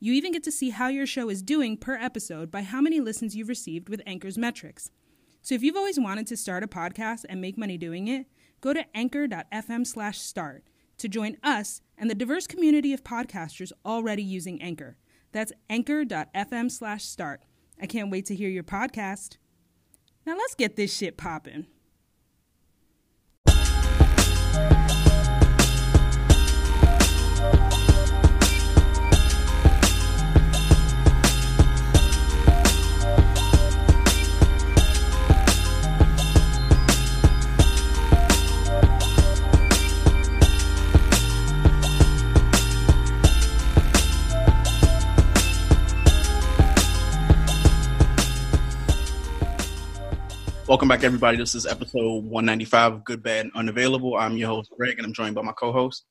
You even get to see how your show is doing per episode by how many listens you've received with Anchor's metrics. So if you've always wanted to start a podcast and make money doing it, go to anchor.fm/start to join us and the diverse community of podcasters already using Anchor. That's anchor.fm/start. I can't wait to hear your podcast. Now let's get this shit popping. Welcome back, everybody. This is episode 195 of Good, Bad, and Unavailable. I'm your host, Greg, and I'm joined by my co host.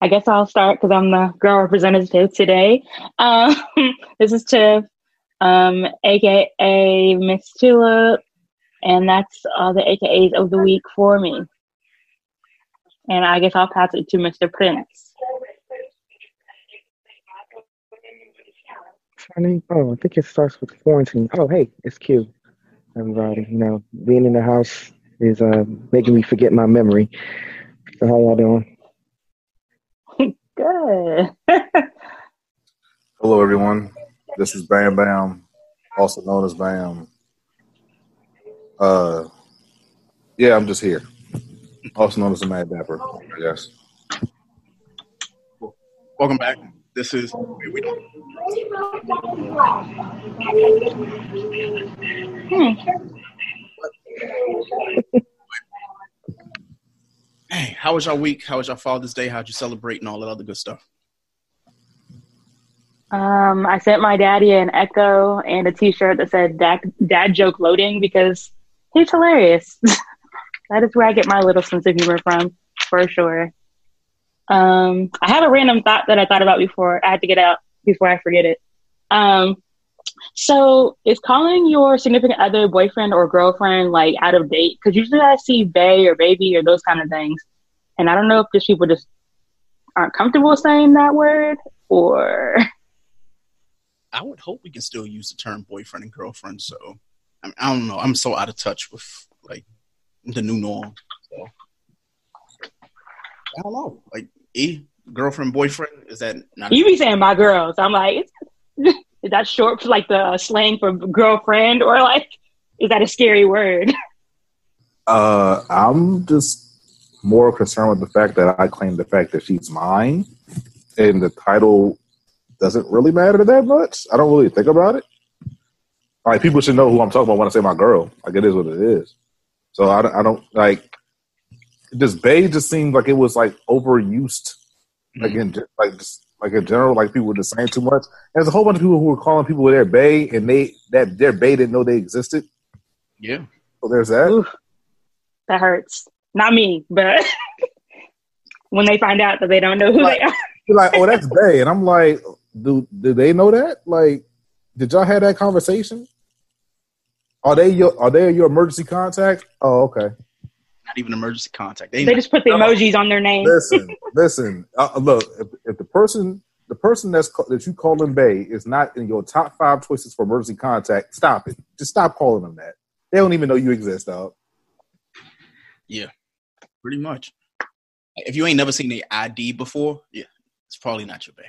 I guess I'll start because I'm the girl representative today. Um, this is Tiff, um, aka Miss Tulip, and that's all the AKAs of the week for me. And I guess I'll pass it to Mr. Prince. Funny. Oh, I think it starts with quarantine. Oh, hey, it's Q. Everybody, you know, being in the house is uh, making me forget my memory. So how y'all doing? Good. Hello, everyone. This is Bam Bam, also known as Bam. Uh, yeah, I'm just here. Also known as the Mad Dapper, I guess. Welcome back. This is wait, we don't. Hey, how was your week? How was your Father's Day? How'd you celebrate and all that other good stuff? Um, I sent my daddy an Echo and a T-shirt that said "Dad, dad joke loading" because he's hilarious. that is where I get my little sense of humor from, for sure. Um, I have a random thought that I thought about before. I had to get out before I forget it. Um, so is calling your significant other boyfriend or girlfriend like out of date? Because usually I see "bae" or "baby" or those kind of things, and I don't know if just people just aren't comfortable saying that word or. I would hope we can still use the term boyfriend and girlfriend. So I, mean, I don't know. I'm so out of touch with like the new norm. So I don't know. Like e girlfriend boyfriend is that not? You be saying my girls. I'm like, is that short for like the slang for girlfriend or like is that a scary word? Uh, I'm just more concerned with the fact that I claim the fact that she's mine, and the title doesn't really matter that much. I don't really think about it. Like people should know who I'm talking about when I say my girl. Like it is what it is. So I, I don't like. Just bay just seemed like it was like overused, mm-hmm. like in like just like in general, like people were just saying too much. And there's a whole bunch of people who were calling people with their bay, and they that their bay didn't know they existed. Yeah. So there's that. Oof, that hurts. Not me, but when they find out that they don't know who they are. You're like, oh, that's Bay, and I'm like, do do they know that? Like, did y'all have that conversation? Are they your Are they your emergency contact? Oh, okay. Not even emergency contact. They, They just put the emojis on their name. Listen, listen. Uh, look, if, if the person the person that's ca- that you call him Bay is not in your top five choices for emergency contact, stop it. Just stop calling them that. They don't even know you exist, dog. yeah, pretty much. If you ain't never seen the ID before, yeah, it's probably not your Bay.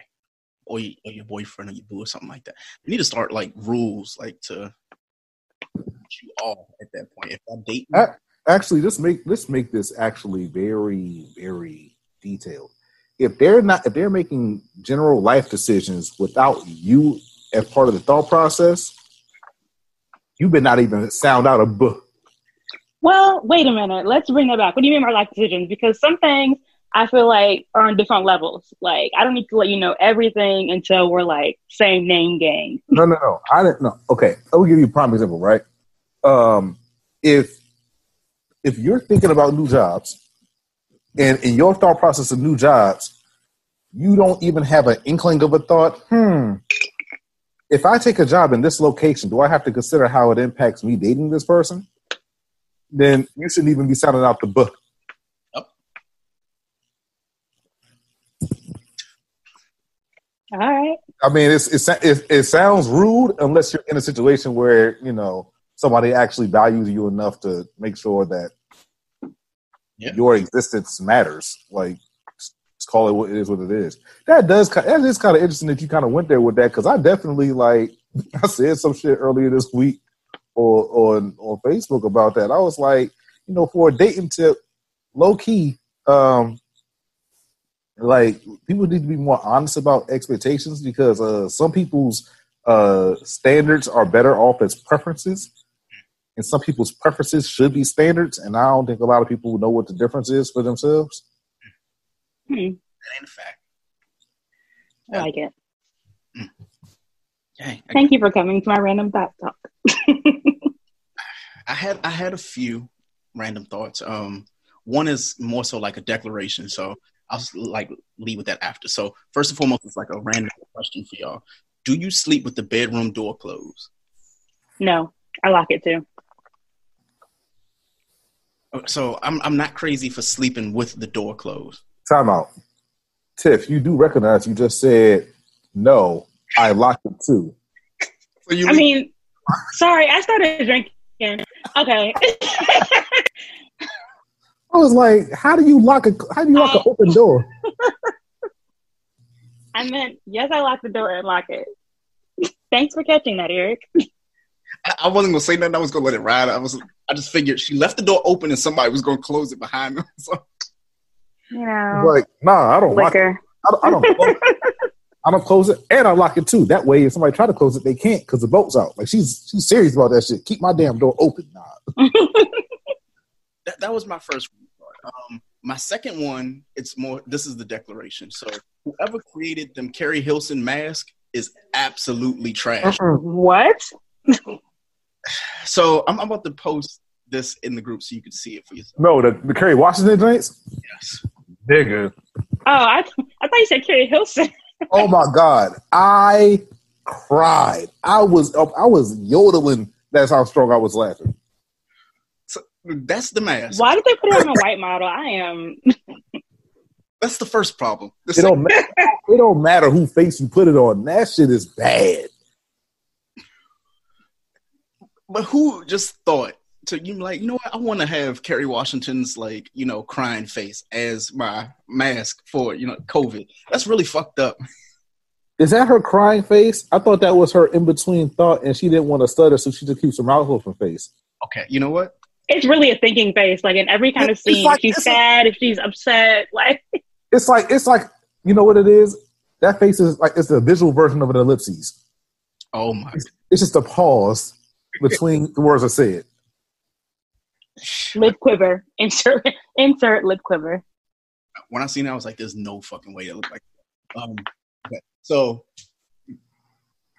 or, your, or your boyfriend or your boo or something like that. You need to start like rules like to you all at that point. If I date, dating, A- Actually, let's make let's make this actually very very detailed. If they're not if they're making general life decisions without you as part of the thought process, you better not even sound out a book. Well, wait a minute. Let's bring that back. What do you mean by life decisions? Because some things I feel like are on different levels. Like I don't need to let you know everything until we're like same name gang. No, no, no. I didn't know. Okay, I will give you a prime example, right? Um, if if you're thinking about new jobs, and in your thought process of new jobs, you don't even have an inkling of a thought. Hmm. If I take a job in this location, do I have to consider how it impacts me dating this person? Then you shouldn't even be sounding out the book. All right. I mean, it's, it's it, it sounds rude unless you're in a situation where you know somebody actually values you enough to make sure that Yeah. your existence matters. Like, just call it what it is, what it is. That does that is kind of interesting that you kind of went there with that because I definitely like I said some shit earlier this week or on on Facebook about that. I was like, you know, for a dating tip, low key, um, like people need to be more honest about expectations because uh some people's uh standards are better off as preferences and some people's preferences should be standards and i don't think a lot of people know what the difference is for themselves Hmm. that ain't a fact. I like it. Hey, I, Thank you for coming to my random thought talk. I had I had a few random thoughts. Um, one is more so like a declaration, so I'll s- like leave with that after. So first and foremost, it's like a random question for y'all: Do you sleep with the bedroom door closed? no, I lock it too. So I'm I'm not crazy for sleeping with the door closed. time out tiff you do recognize you just said no i locked it too So you I mean, sorry, I started drinking. Okay. i was like how do you lock a how do you lock an Oh. open door I meant, yes, I lock the door and lock it. Thanks for catching that, Eric. I, I wasn't gonna say nothing. I was gonna let it ride. I was I just figured she left the door open and somebody was gonna close it behind them. So You know, like nah i don't lock it. I don't, I don't close it. I don't close it, and I lock it too. That way, if somebody try to close it, they can't because the boat's out. Like she's she's serious about that shit. Keep my damn door open. Nah. that, that was my first one. Um, my second one, it's more. This is the declaration. So whoever created them Keri Hilson mask is absolutely trash. What? So I'm, I'm about to post this in the group so you can see it for yourself. No, the the Kerry Washington joints, Yes. they nigga. Oh, I, I thought you said Keri Hilson. Oh my god, I cried. I was I was yodeling. That's how strong I was laughing. So that's the mask. Why did they put it on a white model? I am. That's the first problem. The It second, don't matter. It don't matter who face you put it on. That shit is bad. But who just thought to you like, you know what? I want to have Kerry Washington's like, you know, crying face as my mask for, you know, COVID. That's really fucked up. Is that her crying face? I thought that was her in between thought, and she didn't want to stutter, so she just keeps her mouth open face. Okay, you know what? It's really a thinking face. Like in every kind of scene, like- she's it's like- sad, if she's upset, like It's like it's like you know what it is. That face is like it's the visual version of an ellipses. Oh my It's just a pause between the words are said. lip quiver. Insert insert lip quiver. when I seen it, I was like, "There's no fucking way it looked like." That. Um, okay. so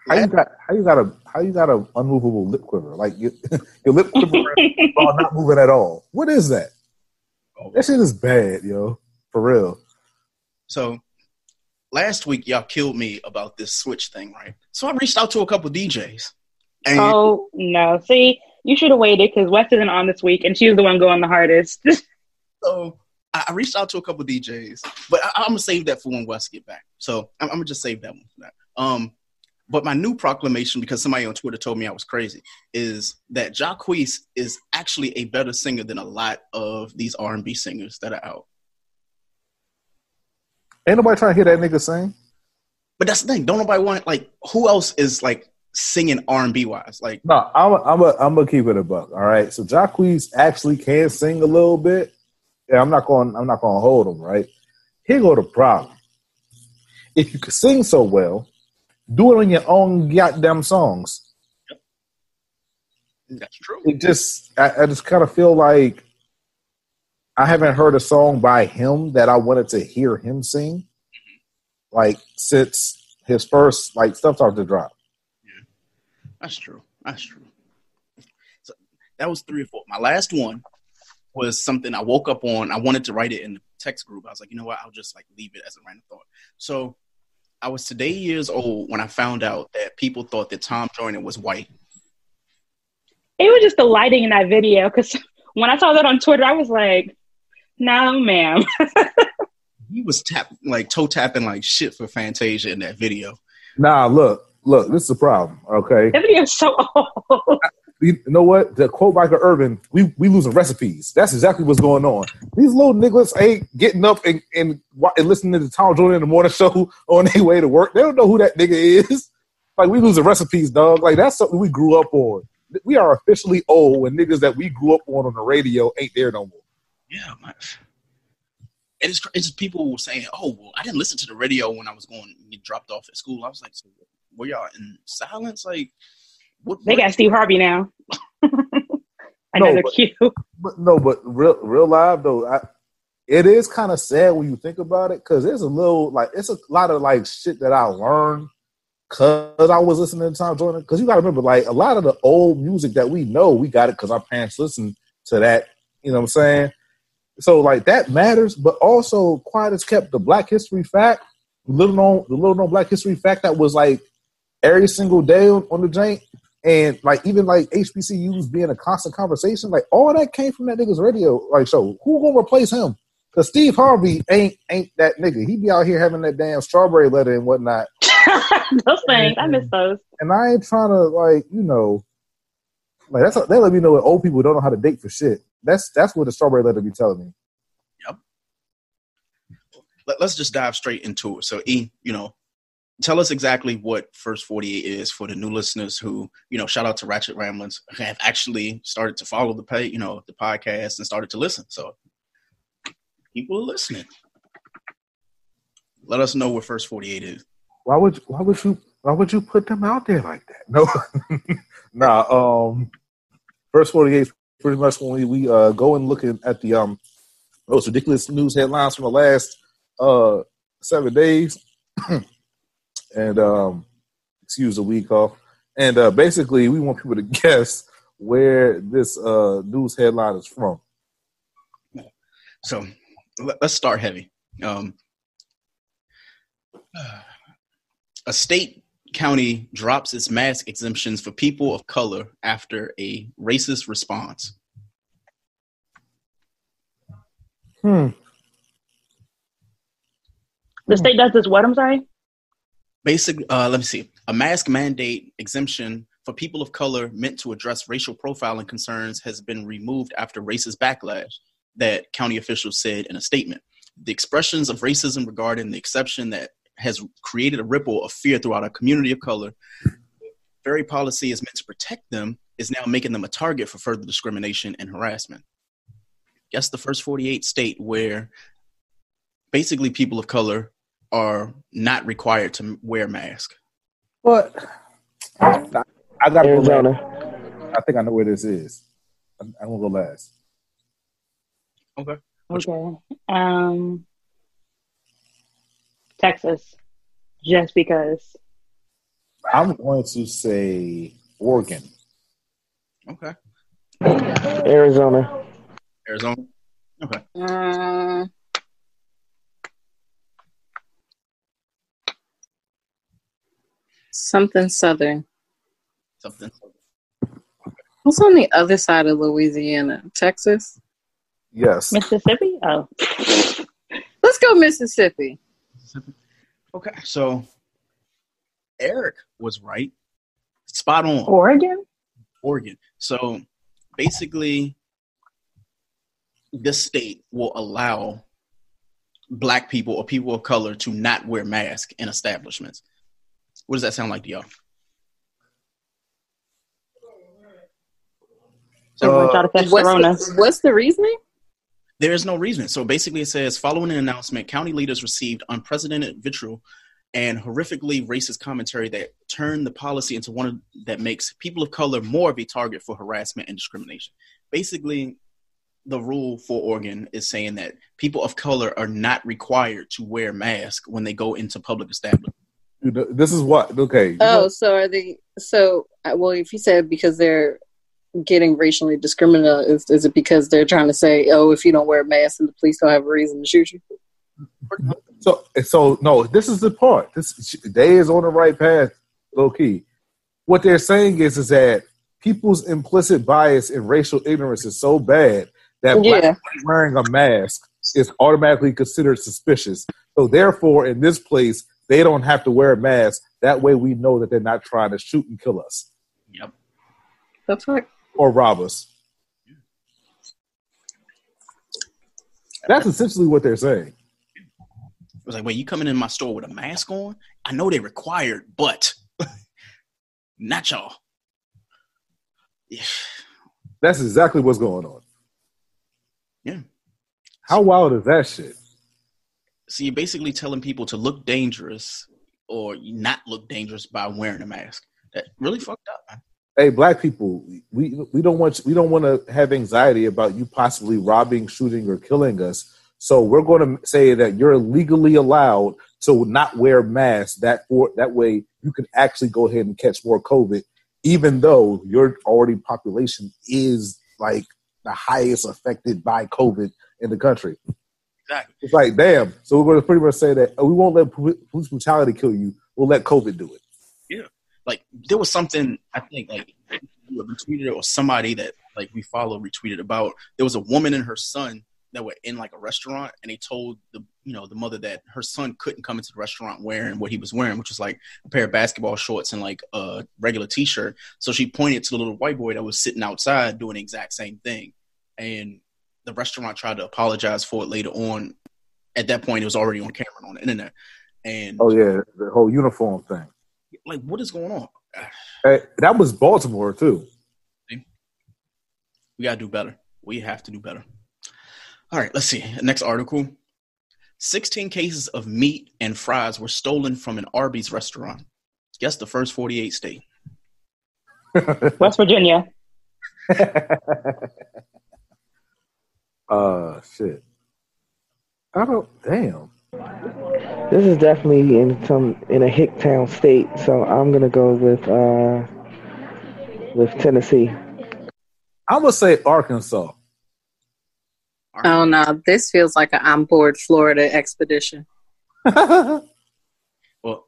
How you got how you got a how you got a unmovable lip quiver? Like you, your lip quiver while not moving at all. What is that? oh, That shit is bad, yo. For real. so last week y'all killed me about this switch thing, right? So I reached out to a couple DJs, and Oh no! See, you should have waited because West isn't on this week, and she was the one going the hardest. so I I reached out to a couple DJs, but I, I'm gonna save that for when West get back. So I'm, I'm gonna just save that one for that. Um, but my new proclamation, because somebody on Twitter told me I was crazy, is that Jacquees is actually a better singer than a lot of these R&B singers that are out. Ain't nobody trying to hear that nigga sing. But that's the thing. Don't nobody want like who else is like singing R and B wise? Like No, I'm a, I'm a, I'm gonna keep it a buck. All right. So Jacquees actually can sing a little bit. Yeah, I'm not going. I'm not going to hold him. Right. Here go the problem. If you can sing so well, do it on your own goddamn songs. that's true. It just, I, I just kind of feel like I haven't heard a song by him that I wanted to hear him sing, like since his first like stuff started to drop. That's true. That's true. So that was three or four. My last one was something I woke up on. I wanted to write it in the text group. I was like, you know what? I'll just like leave it as a random thought. So I was today years old when I found out that people thought that Tom Joyner was white. It was just the lighting in that video because when I saw that on Twitter, I was like, "No, ma'am." He was tap like toe tapping like shit for Fantasia in that video. Nah, look, look, this is a problem. Okay, that video is so old. you know what? The quote Michael Irvin, we we losing recipes. That's exactly what's going on. These little niggas ain't getting up and and, and listening to the Tom Joyner in the morning show on their way to work. They don't know who that nigga is. Like we losing recipes, dog. Like that's something we grew up on. We are officially old when niggas that we grew up on on the radio ain't there no more. Yeah, my, it is. It's just people were saying, "Oh, well, I didn't listen to the radio when I was going to get dropped off at school." I was like, so "Were y'all in silence? Like, what?" they what- got Steve Harvey now. No, Another but- cue. But no, but real real live though, I, it is kind of sad when you think about it because there's a little like it's a lot of like shit that I learned because I was listening to Tom Joyner. Because you got to remember, like a lot of the old music that we know, we got it because our parents listened to that. You know what I'm saying? So like that matters, but also quiet as kept the Black History fact, little known the little known Black History fact that was like every single day on, on the joint, and like even like HBCUs being a constant conversation, like all that came from that nigga's radio like show. Who gonna replace him? Cause Steve Harvey ain't ain't that nigga. He be out here having that damn strawberry letter and whatnot. those things, I miss those. And I ain't trying to like you know, like that's they let me know that old people don't know how to date for shit. That's that's what the strawberry letter be telling me. Yep. Let, us just dive straight into it. So, E, you know, tell us exactly what First 48 is for the new listeners who, you know, shout out to Ratchet Ramblings, have actually started to follow the pay, you know, the podcast and started to listen. So, people are listening. Let us know what First 48 is. Why would why would you why would you put them out there like that? No, nah. Um, first forty eight is pretty much when we, we uh go and looking at the um most ridiculous news headlines from the last uh seven days, and um excuse the week off, and uh basically we want people to guess where this uh news headline is from. So let, us start heavy. Um, a state county drops its mask exemptions for people of color after a racist response. Hmm. The state does this. What? I'm sorry. Basic, uh, let me see. A mask mandate exemption for people of color meant to address racial profiling concerns has been removed after racist backlash, that county officials said in a statement. The expressions of racism regarding the exception that has created a ripple of fear throughout our community of color. Very policy is meant to protect them is now making them a target for further discrimination and harassment. Guess the first 48 state where basically people of color are not required to wear masks. But I got to go last. I think I know where this is. I'm, I'm gonna go last. Okay. Okay. Um, Texas, just because. I'm going to say Oregon. Okay. Arizona. Arizona. Okay. Mm, something southern. Something. What's on the other side of Louisiana? Texas? Yes. Mississippi? Oh. Let's go Mississippi. Okay. So Eric was right. Spot on. Oregon? Oregon. So basically, this state will allow black people or people of color to not wear masks in establishments. What does that sound like to y'all? Everyone Uh, try to catch What's Corona. the, what's the reasoning? There is no reason. So basically, it says following an announcement, county leaders received unprecedented vitriol and horrifically racist commentary that turned the policy into one of, that makes people of color more of a target for harassment and discrimination. Basically, the rule for Oregon is saying that people of color are not required to wear masks when they go into public establishments. This is what okay. Oh, so are they? So, uh, well, if you said because they're getting racially discriminated, is, is it because they're trying to say, oh, if you don't wear a mask, then the police don't have a reason to shoot you? So, so no, this is the part. This they is on the right path, low key. What they're saying is, is that people's implicit bias and racial ignorance is so bad that Yeah. wearing a mask is automatically considered suspicious. So, therefore, in this place, they don't have to wear a mask. That way, we know that they're not trying to shoot and kill us Yep. The fuck? or rob us. That's essentially what they're saying. It was like, wait, you coming in my store with a mask on? I know they required, but not y'all. Yeah. That's exactly what's going on. Yeah. How wild is that shit? So you're basically telling people to look dangerous or not look dangerous by wearing a mask. That really fucked up, man. Hey, black people, we we don't want we don't want to have anxiety about you possibly robbing, shooting, or killing us. So we're going to say that you're legally allowed to not wear masks. That for that way you can actually go ahead and catch more COVID, even though your already population is like the highest affected by COVID in the country. Exactly. It's like, damn. So we're going to pretty much say that oh, we won't let police brutality kill you. We'll let COVID do it. Yeah. Like there was something I think like you retweeted it or somebody that like we follow retweeted about. There was a woman and her son that were in like a restaurant and they told the you know the mother that her son couldn't come into the restaurant wearing what he was wearing, which was like a pair of basketball shorts and like a regular t-shirt. So she pointed to the little white boy that was sitting outside doing the exact same thing. And the restaurant tried to apologize for it later on. At that point, it was already on camera on the internet. And Oh yeah, the whole uniform thing. like, what is going on? Hey, that was Baltimore too. We gotta do better. We have to do better. All right, let's see. Next article. 16 cases of meat and fries were stolen from an Arby's restaurant. Guess the first 48 state. West Virginia. uh, shit. I don't. Damn. This is definitely in some in a hick town state, so I'm gonna go with uh with Tennessee. I'm gonna say Arkansas. Oh no, this feels like an I'm bored Florida expedition. Well,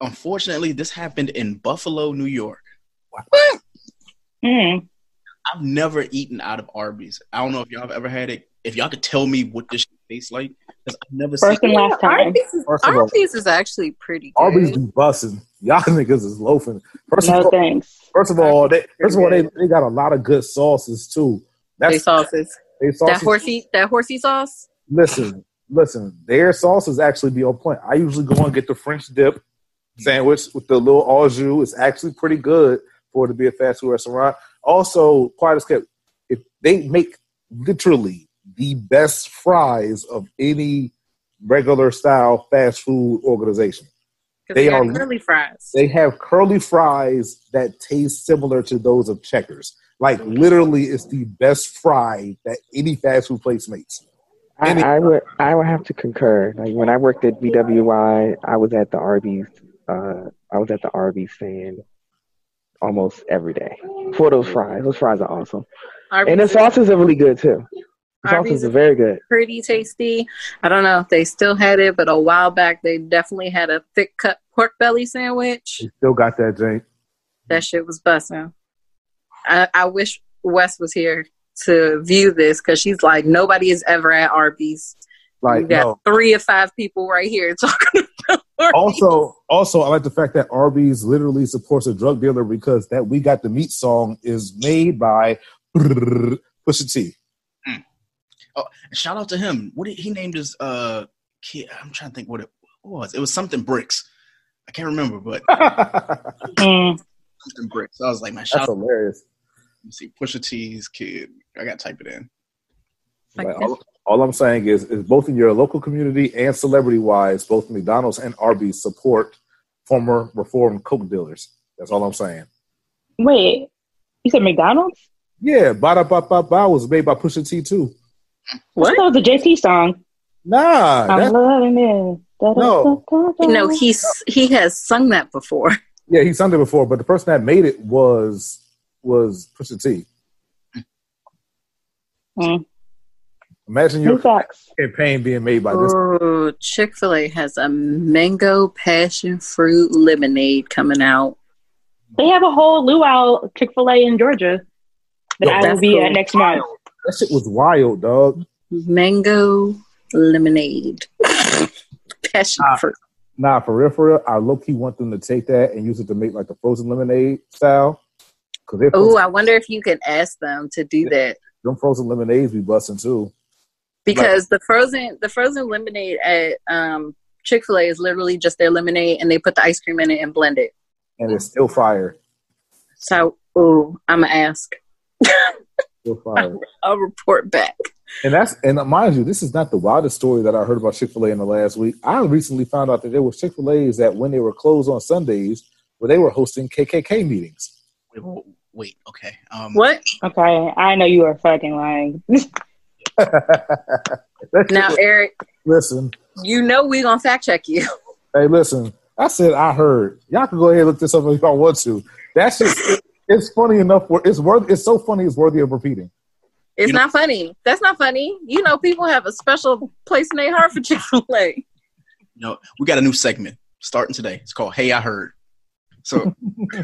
unfortunately, this happened in Buffalo, New York. What? Mm. I've never eaten out of Arby's. I don't know if y'all have ever had it. If y'all could tell me what this shit tastes like, because I've never First seen and last time. Arby's is, First all- Arby's is actually pretty good. Arby's be busting. Y'all niggas is loafing. First No of all, thanks. first of all, they, first of all, they, they got a lot of good sauces too. They sauces. they sauces. That horsey that horsey sauce? Listen, listen. Their sauces actually be on point. I usually go and get the French dip sandwich with the little au jus. It's actually pretty good for it to be a fast food restaurant. Also, quiet as kept. If they make literally the best fries of any regular style fast food organization. They they, are- curly fries. They have curly fries that taste similar to those of Checkers. Like literally, it's the best fry that any fast food place makes. I, I would I would have to concur. Like when I worked at BWI, I was at the Arby's. Uh, I was at the Arby's stand almost every day for those fries. Those fries are awesome, Arby's and the is sauces are really good too. The Arby's sauces are very good. pretty tasty. I don't know if they still had it, but a while back they definitely had a thick cut pork belly sandwich. They still got that, Jane. That shit was busting. I, I wish Wes was here to view this because she's like nobody is ever at Arby's. Like you got no. three or five people right here talking about Also, also, I like the fact that Arby's literally supports a drug dealer because that "We Got the Meat" song is made by Pusha T. Oh, shout out to him. What did he named his uh kid? I'm trying to think what it was. It was something bricks. I can't remember, but Mm. something bricks. I was like, man, That's out. hilarious. Let me see, Pusha T's kid. I got to type it in. Like, Okay. all, all I'm saying is, is both in your local community and celebrity wise, both McDonald's and Arby's support former reformed Coke dealers. That's all I'm saying. Wait, you said McDonald's? Yeah, Bada Ba Ba Ba was made by Pusha T too. What? That was a JT song. Nah, I'm that, loving it. Da, da, No. da, da, da. No, he's he has sung that before. yeah, he sung it before, but the person that made it was was Pusha T. Mm. Imagine New your facts. campaign being made by this. Oh, Chick Fil A has a mango passion fruit lemonade coming out. They have a whole luau Chick Fil A in Georgia that Yo, I will be cool. at next month. That shit was wild, dog. Mango lemonade, passion Ah. fruit. Nah, for real, for real, I low key want them to take that and use it to make like the frozen lemonade style. Cause they Oh, I wonder if you can ask them to do that them frozen lemonades be busting too. Because the frozen the frozen lemonade at um, Chick Fil A is literally just their lemonade, and they put the ice cream in it and blend it. And it's still fire. So, oh, I'm gonna ask. Still fire. I'll report back. and that's and mind you, this is not the wildest story that I heard about Chick-fil-A in the last week. I recently found out that there was Chick-fil-A's that when they were closed on Sundays, where they were hosting KKK meetings. Wait, wait, wait, okay. Um, What Okay, I know you are fucking lying. That shit now, Eric? listen, You know we gonna fact check you. hey, listen. I said I heard. Y'all can go ahead and look this up if y'all want to. That's just it's funny enough. Where it's worth. It's so funny. It's worthy of repeating. It's You know- not funny. That's not funny. You know, people have a special place in their heart for Chick Fil A. you know, we got a new segment starting today. It's called Hey I Heard. So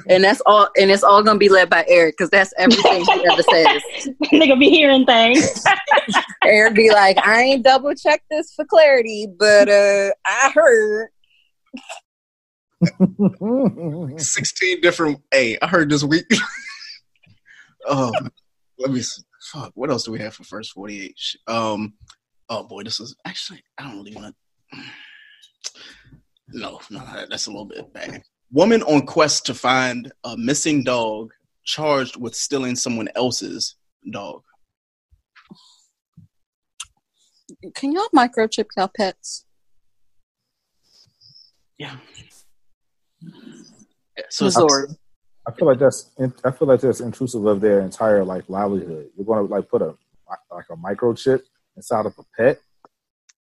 and that's all. And it's all gonna be led by Eric because that's everything he ever says. Nigga be hearing things. Eric be like, I ain't double checked this for clarity, but uh, I heard. 16 different hey, I heard this week. oh let me see. Fuck, what else do we have for first 48? Um oh boy, this is actually I don't really want to No, no, that's a little bit bad. Woman on quest to find a missing dog charged with stealing someone else's dog. Can y'all microchip y'all pets? Yeah. So it's, Missouri. I feel like that's. I feel like that's intrusive of their entire like livelihood. You're going to like put a like a microchip inside of a pet.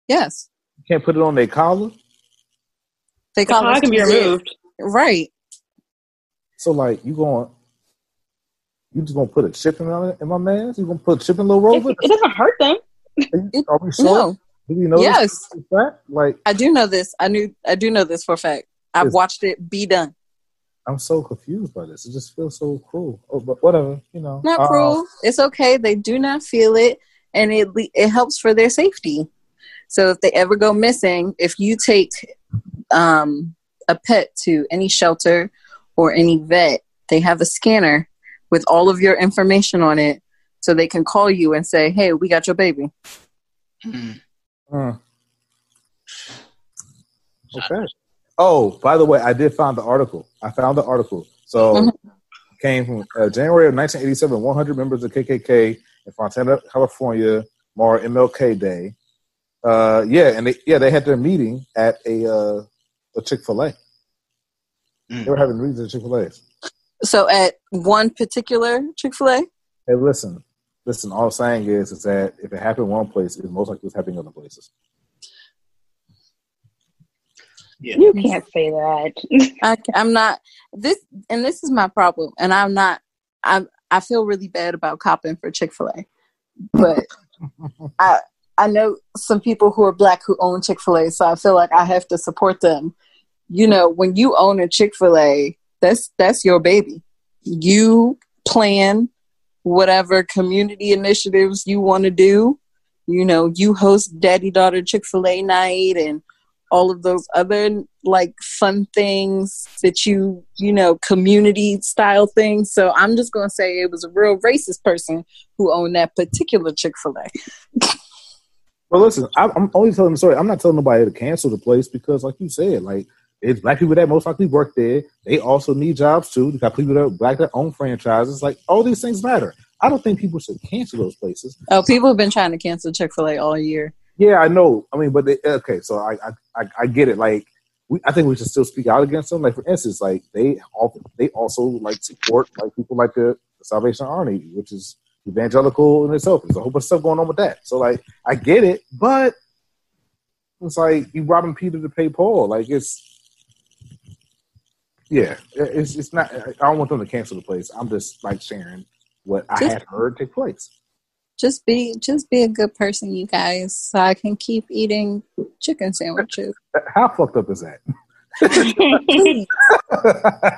Yes, You can't put it on their collar. they The call can be to- removed. Right. So like you going, you just gonna put a chip in my, in my man's? You gonna put a chip in little Rover? It, it doesn't hurt them. Are we sure? No. Do you know Yes. this for a fact? Like I do know this. I knew. I do know this for a fact. I've watched it be done. I'm so confused by this. It just feels so cruel. Oh, but whatever, you know. Not Uh, cruel. It's okay. They do not feel it, and it it helps for their safety. So if they ever go missing, if you take um, a pet to any shelter or any vet, they have a scanner with all of your information on it, so they can call you and say, "Hey, we got your baby." Mm. Okay. Oh, by the way, I did find the article. I found the article. So Mhm. came from uh, January of 1987. 100 members of KKK in Fontana, California, mark MLK Day. Uh, yeah, and they yeah they had their meeting at a uh, a Chick Fil A. Mm. They were having meetings at Chick Fil A. So at one particular Chick Fil A, Hey, listen, listen. All I'm saying is, is that if it happened one place, it's most likely it's happening other places. Yeah. You can't say that. I, I'm not this, and this is my problem. And I'm not. I I feel really bad about copping for Chick Fil A, but I I know some people who are black who own Chick Fil A, so I feel like I have to support them. You know, when you own a Chick Fil A, that's that's your baby. You plan whatever community initiatives you want to do. You know, you host daddy daughter Chick Fil A night and all of those other like fun things that you you know community style things so i'm just going to say it was a real racist person who owned that particular chick-fil-a Well, listen, I'm only telling the story. I'm not telling nobody to cancel the place because, like you said, like It's black people that most likely work there. They also need jobs too. You got people that black that own franchises. Like all these things matter. I don't think people should cancel those places. Oh, people have been trying to cancel Chick Fil A all year. Yeah, I know. I mean, but they, okay, so I, I I get it. Like we, I think we should still speak out against them. Like for instance, like they all they also like support like people like the, the Salvation Army, which is evangelical in itself. There's a whole bunch of stuff going on with that. So like I get it, but it's like you robbing Peter to pay Paul. Like it's yeah, it's it's not. I don't want them to cancel the place. I'm just like sharing what I had heard take place. Just be just be a good person, you guys, so I can keep eating chicken sandwiches. How fucked up is that? please,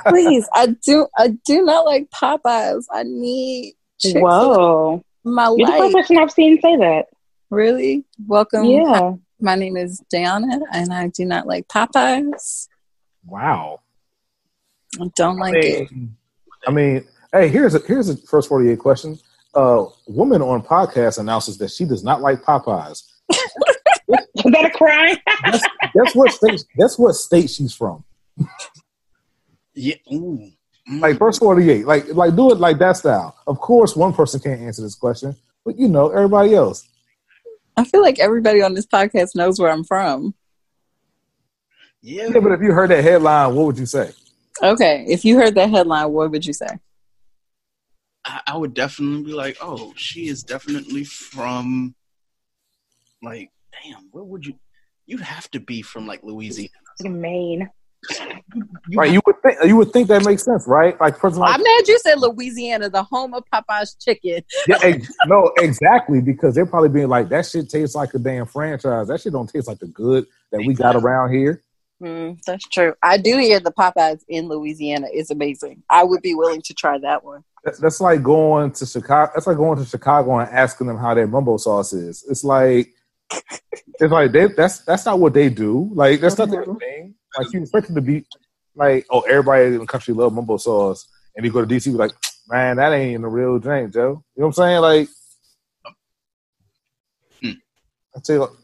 please. I do I do not like Popeyes. I need chicken Whoa. in my You're the life. first person I've seen say that. Really? Welcome. Yeah. My name is Diana and I do not like Popeyes. wow. I don't like I it. I mean, hey, here's a here's a first forty eight question. Uh, woman on podcast announces that she does not like Popeyes. Is that a crime? Guess, guess what state? Guess what state she's from? Yeah. Ooh. Mm. Like verse forty eight. Like like do it like that style. Of course, one person can't answer this question, but you know everybody else. I feel like everybody on this podcast knows where I'm from. yeah. Yeah, but if you heard that headline, what would you say? Okay. If you heard that headline, what would you say? I, I would definitely be like, oh, she is definitely from, like, damn, where would you? You'd have to be from like Louisiana. Maine. You Right? You would think you would think that makes sense, right? Like person like I'm mad you said Louisiana, the home of Popeye's chicken. Yeah, ex- no, exactly, because they're probably being like, that shit tastes like a damn franchise. That shit don't taste like the good that we got around here. Mm, that's true. I do hear the Popeyes in Louisiana is amazing. I would be willing to try that one. That's, that's like going to Chicago. That's like going to Chicago and asking them how their mumbo sauce is. It's like, it's like they, that's that's not what they do. Like that's not their Mhm. thing. Like you expect them to be like, oh, everybody in the country love mumbo sauce, and you go to DC, be like, man, that ain't the real drink, Joe. You know what I'm saying? Like, Hmm. I tell you,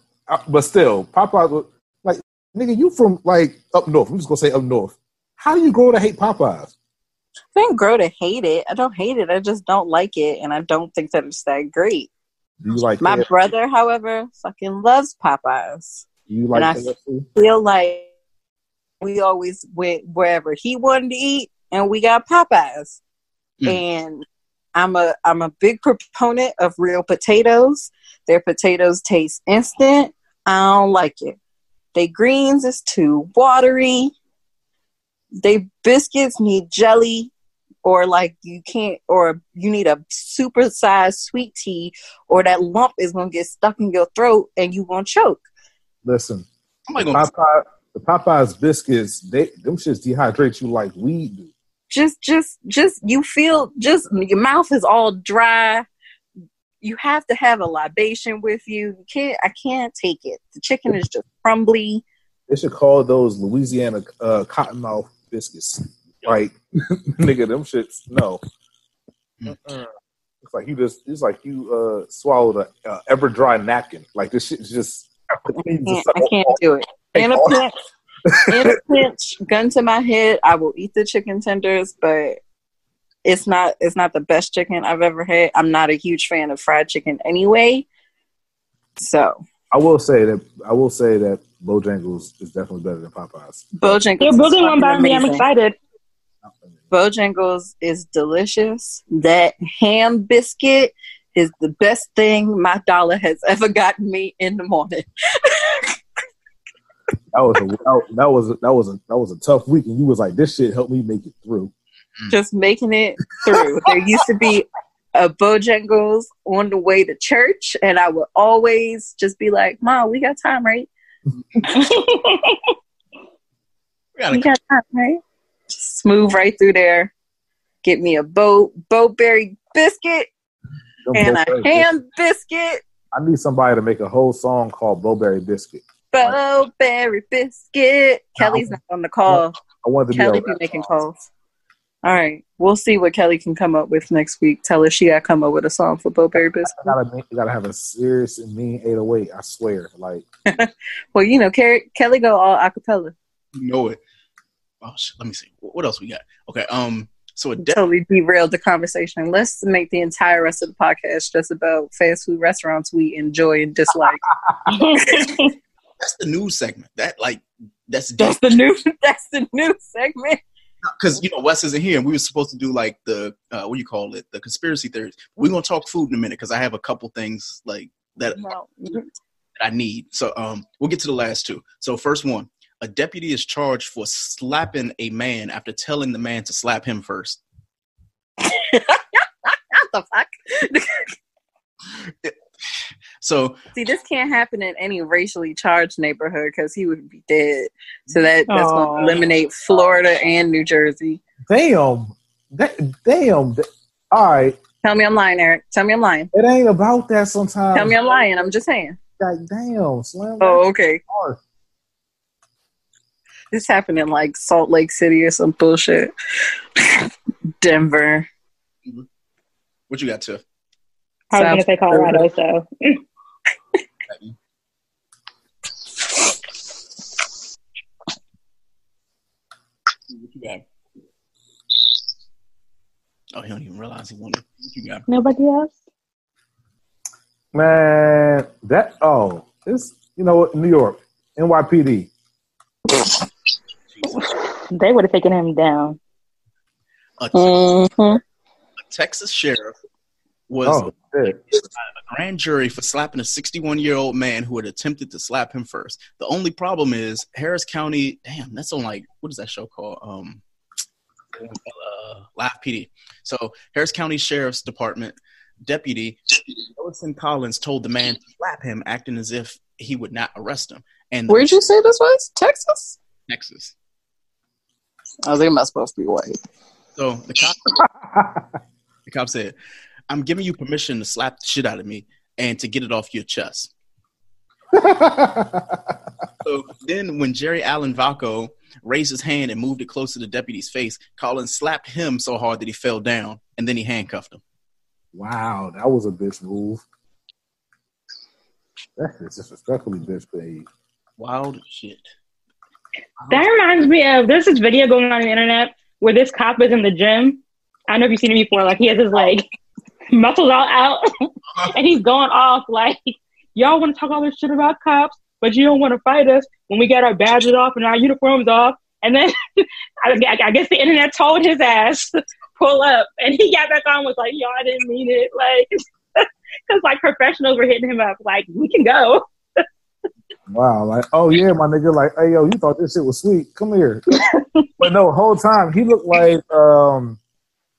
but still, Popeyes, was- like, nigga, you from like up north? I'm just gonna say up north. How do you grow to hate Popeyes? I didn't grow to hate it. I don't hate it. I just don't like it, and I don't think that it's that great. You like My KFC? brother, however, fucking loves Popeyes. You like and I- Feel like we always went wherever he wanted to eat, and we got Popeyes. Mm. And I'm a I'm a big proponent of real potatoes. Their potatoes taste instant. I don't like it. They greens is too watery. They biscuits need jelly or like you can't or you need a super sized sweet tea or that lump is gonna get stuck in your throat and you gonna choke. Listen, I'm like, gonna, Popeye, the Popeyes biscuits, they them shits dehydrate you like weed do. Just just just you feel just your mouth is all dry. You have to have a libation with you. You can't I can't take it. The chicken is just crumbly. They should call those Louisiana uh, cottonmouth biscuits. Like, nigga, them shits. No. Mm-mm. it's like you just. It's like you uh, swallowed a uh, ever dry napkin. Like this shit is just. I can't, I can't do it. In a pinch, in a pinch, gun to my head, I will eat the chicken tenders, but it's not it's not the best chicken I've ever had. I'm not a huge fan of fried chicken anyway. So I will say that. I will say that Bojangles is definitely better than Popeyes. Bojangles. They're is building one by me. I'm excited. Bojangles is delicious. That ham biscuit is the best thing my dollar has ever gotten me in the morning. That was a that was a, that was a that was a tough week, and you was like, "This shit helped me make it through." Mm. Just making it through. there used to be a Bojangles on the way to church, and I would always just be like, "Mom, we got time, right? we gotta We got time, right?" Just move right through there. Get me a bow Bo-Berry biscuit Them and a ham biscuit. I need somebody to make a whole song called Bo-Berry Biscuit. Bo-Berry biscuit. Kelly's not on the call. I wanted to Kelly be be making calls. All right, we'll see what Kelly can come up with next week. Tell her she got to come up with a song for Bo-Berry Biscuit. I gotta, make- you gotta have a serious and mean 808. I swear. Like, Well, you know, Car- Kelly go all acapella. You know it. Oh shit. Let me see. What else we got? Okay. Um. So a de- totally derailed the conversation. Let's make the entire rest of the podcast just about fast food restaurants we enjoy and dislike. that's the news segment. That like that's that's the new that's the new segment. Because you know Wes isn't here, and we were supposed to do like the uh, what do you call it, the conspiracy theories. We're gonna talk food in a minute because I have a couple things like that, No. that I need. So um, we'll get to the last two. So first one, a deputy is charged for slapping a man after telling the man to slap him first. what the fuck? So See, this can't happen in any racially charged neighborhood because he would be dead. So that that's Aw. going to eliminate Florida and New Jersey. Damn. That, damn. That- all right. Tell me I'm lying, Eric. Tell me I'm lying. It ain't about that sometimes. Tell me I'm lying. I'm just saying. God damn. Slam Oh, okay. hard. This happened in like Salt Lake City or some bullshit. Denver. what you got, Tiff? I was gonna say Colorado, so Oh, he don't even realize he wanted. What you got? nobody else. Man, that oh, it's you know what, New York, NYPD. They would have taken him down. A, Mhm. a Texas sheriff was Oh, a grand jury for slapping a 61 year old man who had attempted to slap him first. The only problem is Harris County. Damn, that's on like what is that show called? Um, uh, Laugh PD. So Harris County Sheriff's Department deputy Ellison Collins told the man to slap him, acting as if he would not arrest him. And Where'd you say this was? Texas? Texas. I was like, am I supposed to be white? So the cop, the cop said, "I'm giving you permission to slap the shit out of me and to get it off your chest." So then, when Jerry Allen Valco raised his hand and moved it close to the deputy's face, Collins slapped him so hard that he fell down, and then he handcuffed him. wow, that was a bitch move. That's just disrespectfully bitch paid. Wild shit. That reminds me of there's this video going on, the internet where this cop is in the gym. I don't know if you've seen it before. Like he has his like muscles all out, and he's going off like, "Y'all want to talk all this shit about cops, but you don't want to fight us when we got our badges off and our uniforms off." And then I, I guess the internet told his ass to pull up, and he got back on was like, "Yo, I didn't mean it." Like, because like professionals were hitting him up, like, "We can go." Wow, like, oh yeah, my nigga, like, hey yo, you thought this shit was sweet. Come here. but no, whole time he looked like um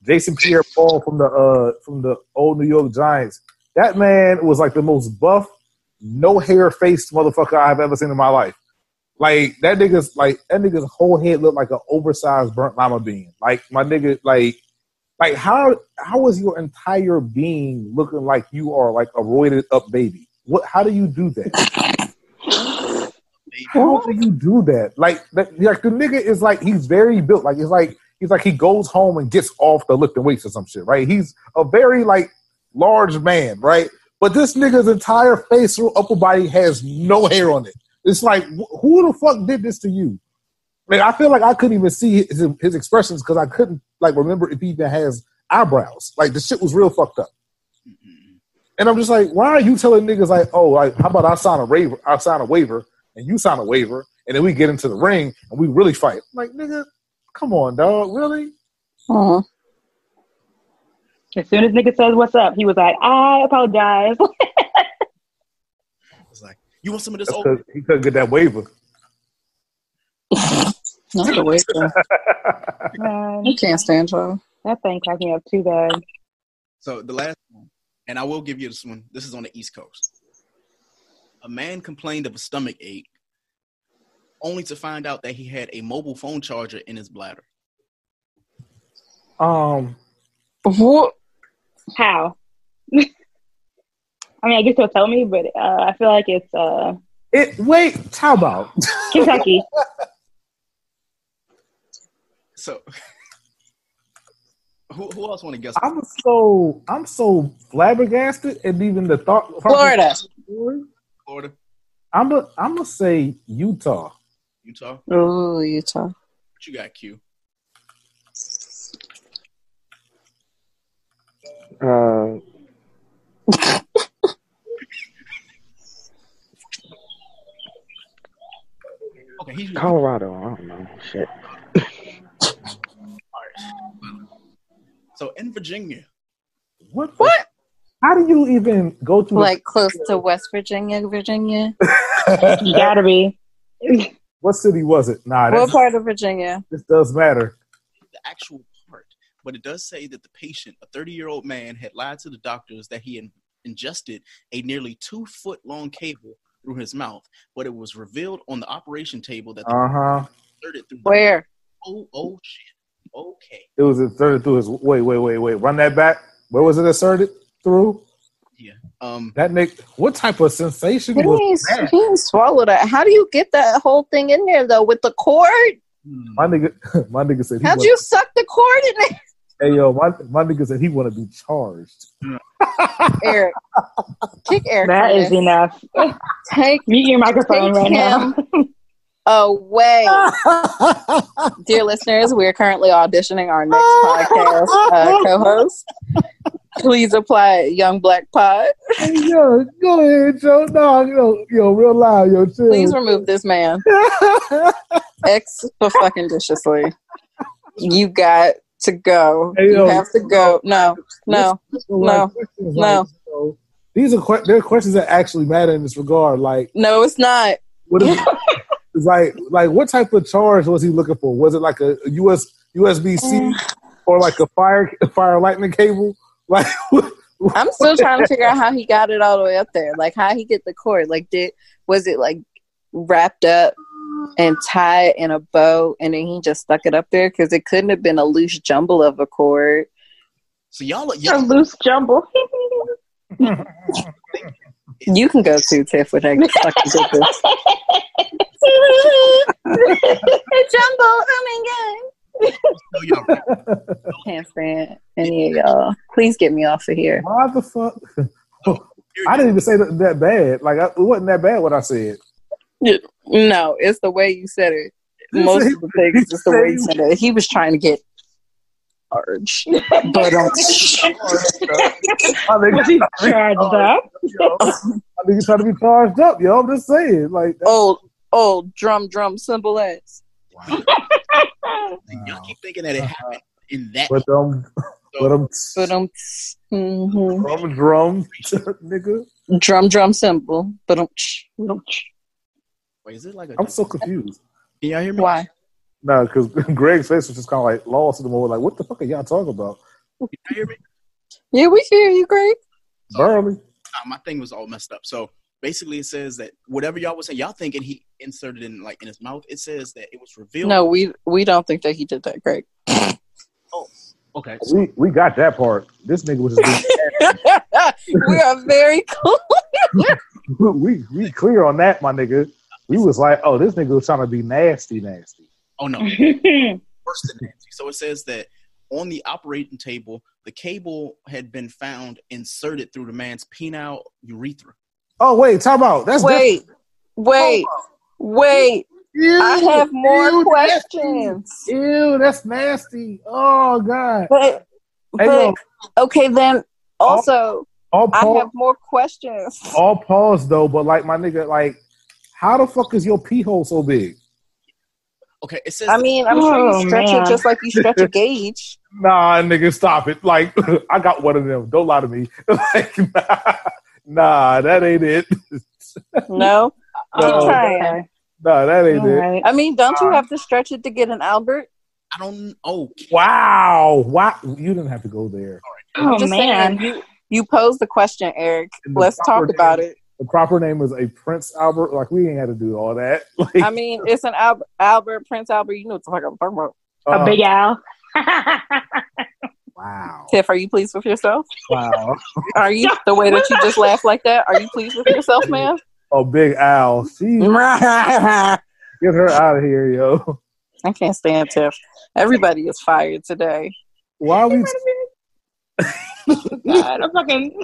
Jason Pierre Paul from the uh from the old New York Giants. That man was like the most buff, no hair faced motherfucker I've ever seen in my life. Like that nigga's like that nigga's whole head looked like an oversized burnt lima bean. Like my nigga, like like how how is your entire being looking like you are like a roided up baby? What how do you do that? How do you do that? Like, that, like the nigga is like he's very built. Like it's like he's like he goes home and gets off the lifting weights or some shit, right? He's a very like large man, right? But this nigga's entire face upper body has no hair on it. It's like wh- who the fuck did this to you? Like I feel like I couldn't even see his, his expressions because I couldn't like remember if he even has eyebrows. Like the shit was real fucked up. And I'm just like, why are you telling niggas like, oh, like, how about I sign a waiver? I sign a waiver, and you sign a waiver, and then we get into the ring and we really fight. I'm like, nigga, come on, dog, really? Uh-huh. As soon as nigga says what's up, he was like, I apologize. It's like, you want some of this That's old? he couldn't get that waiver. Not the waiver. Man, I can't stand y'all. that thing cracked me up too bad. So the last one, and I will give you this one. This is on the East Coast. A man complained of a stomach ache, only to find out that he had a mobile phone charger in his bladder. Um, What? How? I mean, I guess he'll tell me, but uh, I feel like it's uh, it wait, how about? Kentucky. So, who, who else want to guess? I'm so I'm so flabbergasted, and even the thought. Florida. Florida. I'm a, I'm gonna say Utah. Utah. Oh, Utah. What you got, Q? Colorado. I don't know. Shit. so in Virginia. What? What? How do you even go to Like close to West Virginia, Virginia. You gotta be. what city was it? Nah, What part of Virginia? this does matter. the actual part, but it does say that the patient, a 30 year old man, had lied to the doctors that he in- ingested a nearly two foot long cable through his mouth, but it was revealed on the operation table that the Uh huh. inserted through. Where? Oh, oh shit. Okay. It was inserted through his. Wait, wait, wait, wait. Run that back. Where was it inserted through? Yeah. Um, That Nick. What type of sensation He was didn't, that? he didn't swallow that. How do you get that whole thing in there though with the cord? My nigga, my nigga said. How'd wanna- you suck the cord in there? Hey yo, my my nigga said he want to be charged. Eric, kick Eric. That from this. enough. Take Mute your microphone Take right now. away. Dear listeners, we're currently auditioning our next podcast uh, co-host. Please apply Young Black Pod. Hey, yo, go ahead, Joe. No, yo, yo, real loud, yo, chill. Please remove this man. X for fucking viciously. You got to go. Hey, You yo. have to go. No, no. No. No. know, these are que- they're questions that actually matter in this regard. Like, No, it's not. what is it's like? Like, what type of charge was he looking for? Was it like a US USB C Mm. or like a fire fire lightning cable? Like, I'm still trying to figure out how he got it all the way up there. Like how he get the cord. Like did was it like wrapped up and tied in a bow and then he just stuck it up there? Because it couldn't have been a loose jumble of a cord. so y'all, A y'all loose jumble. You can go to Tiff with that fucking business. jumble, oh my know y'all right. god. Can't stand any of y'all. Please get me off of here. why the fuck? I didn't even say that, that bad. Like, I, it wasn't that bad what I said. No, it's the way you said it. Most of the things is the way you said it. He was trying to get large. But um, My nigga, he charged up? yo. My nigga trying to be charged up, yo. I'm just saying, like, old old drum drum cymbal ass. Y'all keep thinking that it happened in that. but um, but um, But um mhm. drum, drum, nigga. drum drum cymbal. But um Wait, is it like a? I'm so confused. Can y'all hear me? why? No, because Greg's face was just kind of like lost in the moment. Like, what the fuck are y'all talking about? Can y'all hear me? Yeah, we hear you, Greg. Barely. Nah, my thing was all messed up. So basically, it says that whatever y'all was saying, y'all thinking he inserted in like in his mouth. It says that it was revealed. No, we we don't think that he did that, Greg. Oh, okay. We we got that part. This nigga was just we are very cool. we we clear on that, my nigga. We was like, oh, this nigga was trying to be nasty, nasty. Oh no, worse than Nancy. So it says that on the operating table, the cable had been found inserted through the man's penile urethra. Oh wait, talk about that's Wait, wait, wait. Ew, I have more ew, questions. Nasty. Ew, that's nasty. Oh god. But, Hey, but okay, then also all I pause, have more questions. all pause though, but like my nigga, like, how the fuck is your pee hole so big? Okay, it says. I mean, I'm sure Oh, you stretch man. it just like you stretch a gauge. Nah, nigga, stop it. Like, I got one of them. Don't lie to me. like, nah, nah, that ain't it. No, keep No. trying. Nah, that ain't All it. right. I mean, don't you have to stretch it to get an Albert? I don't. Oh, Wow. Wow. You didn't have to go there. Oh Just man. saying, you you posed the question, Eric. The Let's talk about it. The proper name is a Prince Albert. Like, we ain't had to do all that. Like, I mean, it's an Albert, Albert Prince Albert. You know what the fuck I'm talking about. A uh, big owl. Wow. Tiff, are you pleased with yourself? Wow. Are you the way that you just laughed like that? Are you pleased with yourself, man? Oh, Big Al. She, get her out of here, yo. I can't stand Tiff. Everybody is fired today. Why are we? God, a fucking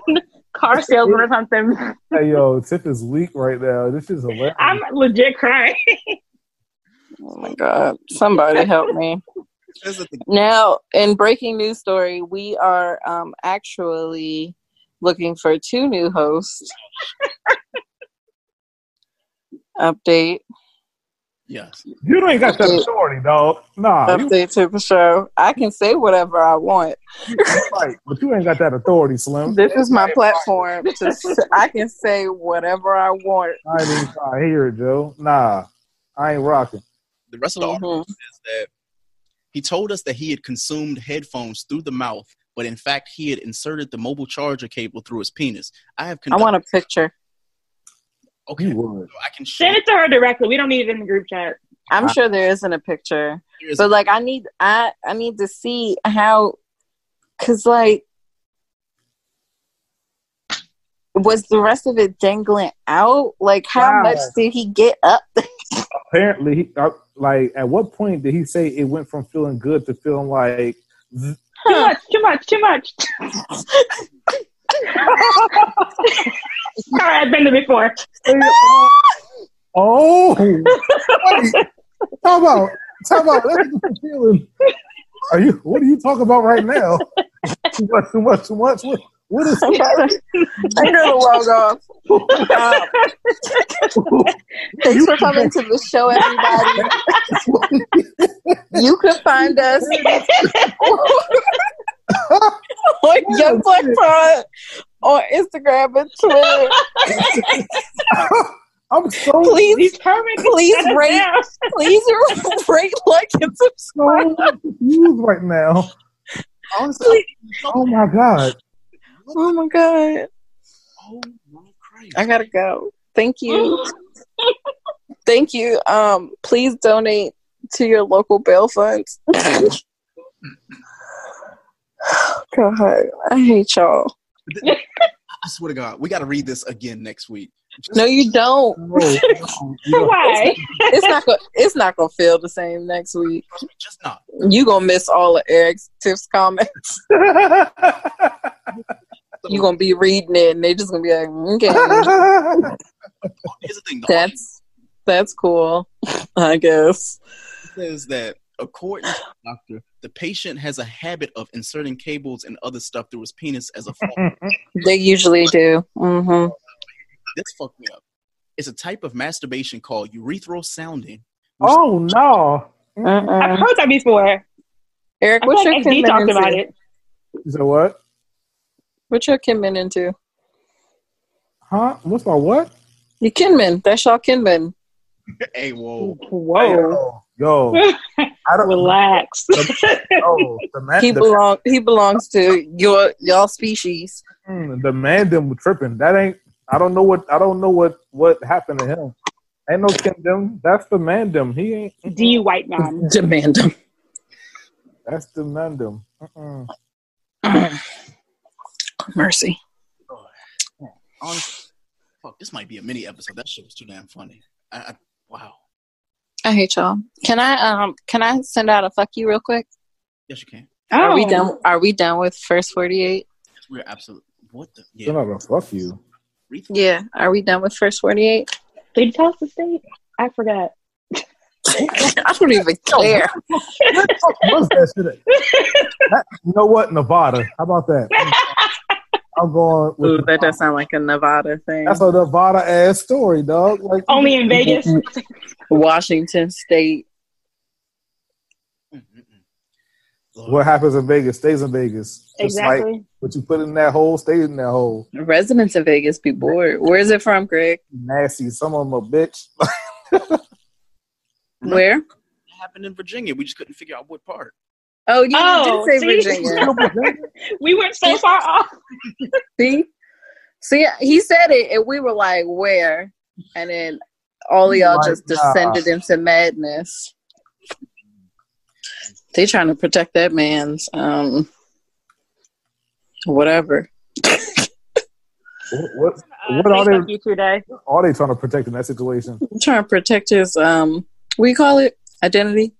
car salesman or something. Hey, yo, Tip is weak right now. This is hilarious. I'm legit crying. Oh my god! Somebody help me. Says that the- Now, in breaking news story, we are um, actually looking for two new hosts. Update, yes. You ain't got that authority, dog. Nah, you update to the show. I can say whatever I want. right, but you ain't got that authority, Slim. This is my platform. To, s- I can say whatever I want. I ain't even trying to hear it, Joe. Nah, I ain't rocking. The rest of the article Mhm. says that he told us that he had consumed headphones through the mouth, but in fact he had inserted the mobile charger cable through his penis. I have I want a picture. Okay, You so would. I can show. Send it to her directly. We don't need it in the group chat. I'm sure there isn't a picture, Here's- but like I need, I I need to see how, cause like, was the rest of it dangling out? Like, how Wow. much did he get up? Apparently, he, uh, like, at what point did he say it went from feeling good to feeling like? Too much, too much, too much. Right, I've been there before. oh, wait, talk about, talk about. Feeling. Are you? What are you talking about right now? too much, too much, too much. What, what is? I I gotta log off. Um, thanks for coming to the show, everybody. You can find us on Young Black Pride on Instagram and Twitter. I'm so Please, These permits. please shut rate, please rate, like, and subscribe. so confused right now. honestly, Oh my god. Oh my god, oh my Christ. I gotta go. Thank you, thank you. Um, please donate to your local bail funds. God, I hate y'all. I swear to God, we got to read this again next week. Just- No, you don't. No, no, you Why? It's not gonna. It's not gonna feel the same next week. just not. You gonna miss all of Eric's tips comments. You gonna be reading it, and they just gonna be like, okay, thing. That's that's cool, I guess. article says that according to the doctor, the patient has a habit of inserting cables and other stuff through his penis as a form. They usually do. hmm this fucked me up. It's a type of masturbation called urethral sounding. oh no. I've heard that before. Eric, I what's your like Kim talked into? about it. You what? What's your Kinman into? Huh? What's my what? You Kinman. That's y'all Kinman. hey, whoa. Whoa. Yo, yo. I don't. Relax. Oh, the man, He the, belong. He belongs to your y'all species. mm, the man them tripping. That ain't. I don't know what. I don't know what what happened to him. Ain't no Kim them. That's the man them. He ain't. D white man. Demand them. That's the man them. Mm-mm. Mercy. Honestly, fuck, this might be a mini episode. That shit was too damn funny. I, I, wow. I hate y'all. Can I um can I send out a fuck you real quick? Yes, you can. Oh. Are we Oh. done are we done with first forty eight? We're absolutely. What the? You're Yeah. not gonna fuck you. Yeah. Are we done with first forty eight? Did you tell us the state? I forgot. I don't even care. What's that shit? That- you know what? Nevada. How about that? I'm going with Ooh, that Nevada. does sound like a Nevada thing. That's a Nevada ass story, dog. Like Only in Vegas. Washington State. Lord. what happens in Vegas stays in Vegas. Just like Exactly. what you put in that hole stays in that hole. Residents of Vegas be bored. Where is it from, Greg? Nasty. Some of them a bitch. Where? It happened in Virginia. We just couldn't figure out what part. Oh, you Oh, did say see? Virginia. we went so far off. See? See, he said it, and we were like, where? And then all of y'all Like, just descended into madness. They trying to protect that man's um whatever. What, what, Uh, are they- fuck you today. are they trying to protect in that situation? trying to protect his um what do you call it? Identity?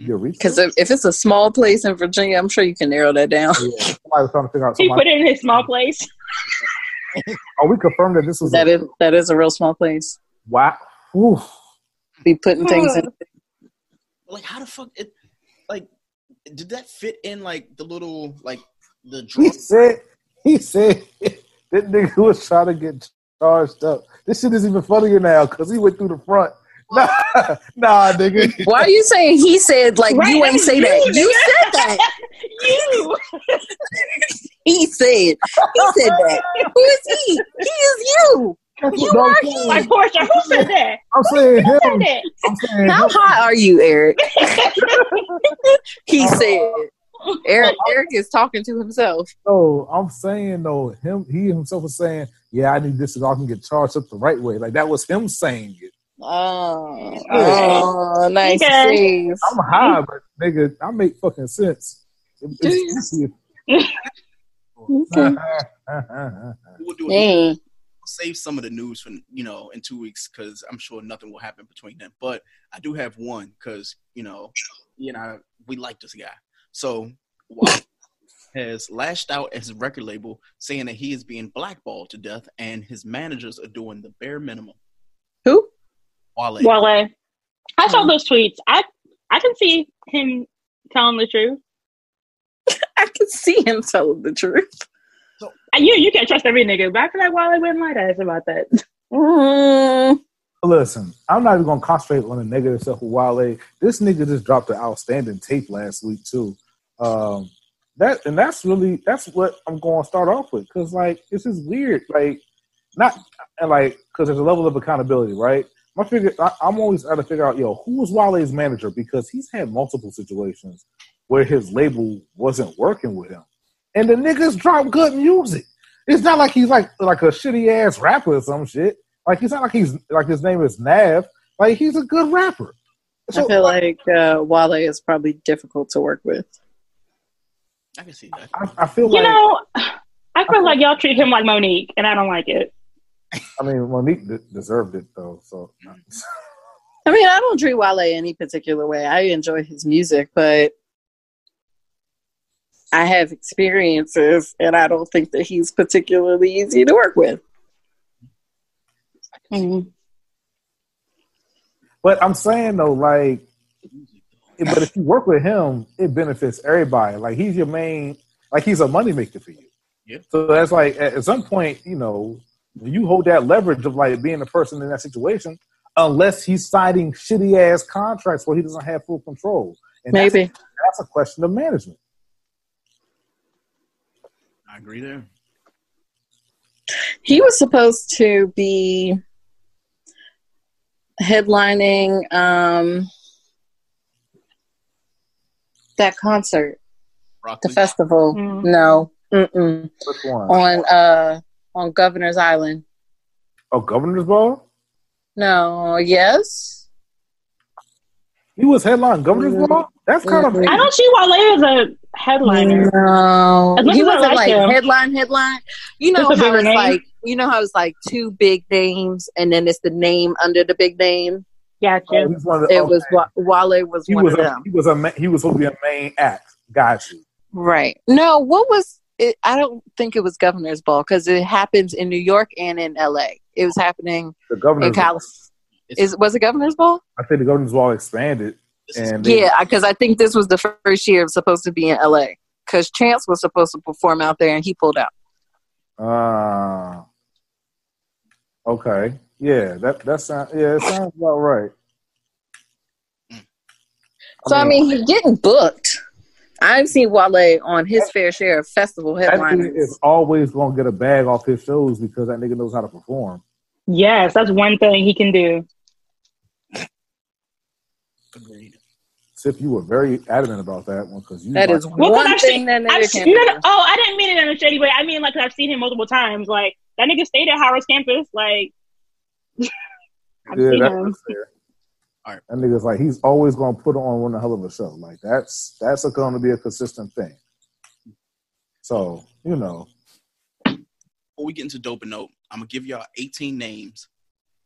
Your reach? Because if, if it's a small place in Virginia, I'm sure you can narrow that down. Yeah. Somebody was trying to figure out. He put it in his small place. oh, we confirmed that this was That a, is that is a real small place. wow. Oof. Be putting things in like how the fuck it like did that fit in like the little like the He said, he said that nigga was trying to get charged up. This shit is even funnier now because he went through the front. Nah, nah, nigga. Why are you saying he said like Right, you that ain't say you, that? You said that. you. He said. He said that. Who is he? He is you. You No, are I'm he. saying- Like Portia, who said that? I'm saying Who him. said that? I'm saying How him. high are you, Eric? He said. Eric Eric is talking to himself. Oh, I'm saying though, him he himself was saying, Yeah, I need this so I can get charged up the right way. Like that was him saying it. Oh, oh nice Okay. save. I'm high, but nigga, I make fucking sense. It- it's. Okay. We'll do it. Dang. save some of the news for you know in two weeks because I'm sure nothing will happen between them. But I do have one because you know, you know, we like this guy. So Wale has lashed out at his record label, saying that he is being blackballed to death, and his managers are doing the bare minimum. Who? Wale, Wale. I saw those tweets. I I can see him telling the truth. I can see him telling the truth. Uh, You you can't trust every nigga, but I feel like Wale wouldn't lie to us about that. Mm, Listen, I'm not even gonna concentrate on the negative stuff with Wale. This nigga just dropped an outstanding tape last week too. Um, that and that's really that's what I'm going to start off with because like this is weird. Like not and like because there's a level of accountability, right? My figure, I, I'm always trying to figure out, yo, who was Wale's manager because he's had multiple situations where his label wasn't working with him, and the niggas drop good music. It's not like he's like like a shitty ass rapper or some shit. Like he's not like he's like his name is Nav. Like he's a good rapper. I feel like uh, Wale is probably difficult to work with. I can see that. I, I feel You like know, I feel like y'all treat him like Monique, and I don't like it. I mean Monique de- deserved it though. So I mean, I don't treat Wale any particular way. I enjoy his music, but I have experiences, and I don't think that he's particularly easy to work with. Mhm. But I'm saying though, like, but if you work with him, it benefits everybody. Like he's your main, like he's a moneymaker for you. Yeah. So that's like at at some point, you know, when you hold that leverage of like being the person in that situation, unless he's signing shitty ass contracts where he doesn't have full control. And that's- Maybe. that's a question of management. I agree there. He was supposed to be headlining um, that concert, the festival. Mm. No, Mm-mm. Which one? on uh on Governor's Island. Oh, Governor's Ball. No, yes. He was headline Governor's Mhm. Ball. That's kind of Mhm. I don't see Wale as a headliner. No, As much he as wasn't like like him. headline headline. You know Just how it's name? like you know how it's like two big names and then it's the name under the big name. Gotcha. Oh, he's the, It okay. was Wa- Wale was he one was of a, them. he was a he was supposed to be a main act. Got you. Right. No, what was it? I don't think it was Governor's Ball because it happens in New York and in L.A. It was happening The in Governor's Ball. California. Is was it Governor's Ball? I think the Governor's Ball expanded, and they- Yeah, because I think this was the first year it was supposed to be in L.A. Because Chance was supposed to perform out there and he pulled out. Ah. okay. Yeah, that that sounds yeah, it sounds about right. So I mean, he's getting booked. I've seen Wale on his fair share of festival that nigga headliners. is always gonna get a bag off his shows because that nigga knows how to perform. Yes, that's one thing he can do. Agreed. Sip, you were very adamant about that one because you. That like- is Well, 'cause one thing seen- that I've nigga can no, no, do. oh, I didn't mean it in a shady way. I mean, like, I've seen him multiple times. Like, that nigga stayed at Howard's campus. Like, I've yeah, seen that's him. fair. All right. That nigga's like he's always gonna put on one hell of a show. Like that's that's going to be a consistent thing. So you know, Before we get into dope and note, I'm gonna give y'all 18 names.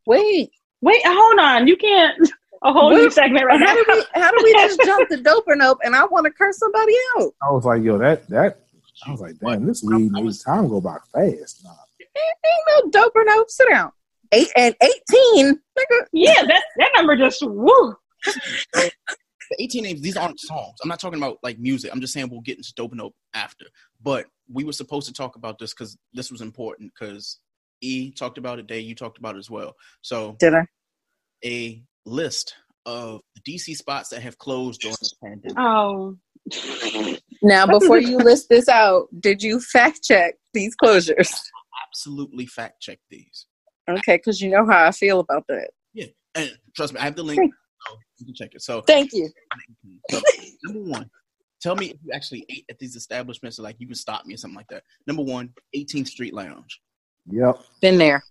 Wait, Wait, hold on. You can't. A whole new segment right how now. do we how do we just jump the dope and nope and I want to curse somebody out? I was like, yo, that that I was like, damn, this weed I made was- time go by fast. Nah. Ain't no dope or nope. Sit down. Eight and eighteen, nigga. Yeah, that that number just woo. the 18 names, these aren't songs. I'm not talking about like music. I'm just saying we'll get into Dope and Dope after. But we were supposed to talk about this because this was important because E talked about it, Day, you talked about it as well. So Did I? a list of the DC spots that have closed during the pandemic. Oh, Now, before you list this out, did you fact check these closures? Absolutely fact check these. Okay, because you know how I feel about that. Yeah, and trust me, I have the link. So you can check it. So, Thank you. so number one, tell me if you actually ate at these establishments or like you can stop me or something like that. Number one, 18th Street Lounge. Yep. Been there.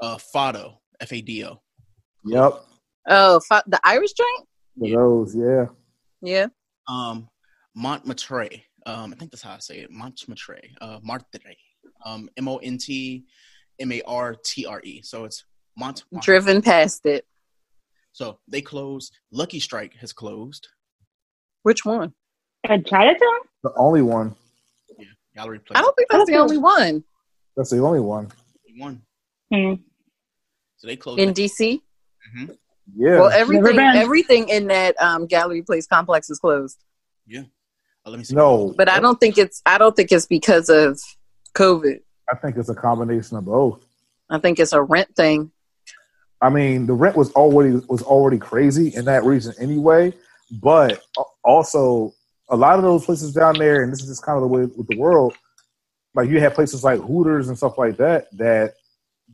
Uh Fado, F A D O. Yep. Oh, fi- the Irish joint? For Yeah. those, yeah. Yeah. Um Montmartre. Um, I think that's how I say it. Montmartre. Uh Martre. Um M O N T M A R T R E. So it's Mont Driven past it. So they closed. Lucky Strike has closed. Which one? at Chinatown? The only one. Gallery Place. I don't think that's the only one That's the only one. one. Hmm. So they closed. in it. DC. Yeah. Well, everything been. everything in that um, gallery place complex is closed. Uh, let me see. no. But I don't think it's I don't think it's because of COVID. I think it's a combination of both. I think it's a rent thing. I mean, the rent was already was already crazy in that region anyway. But also, a lot of those places down there, and this is just kind of the way with the world. Like you have places like Hooters and stuff like that. That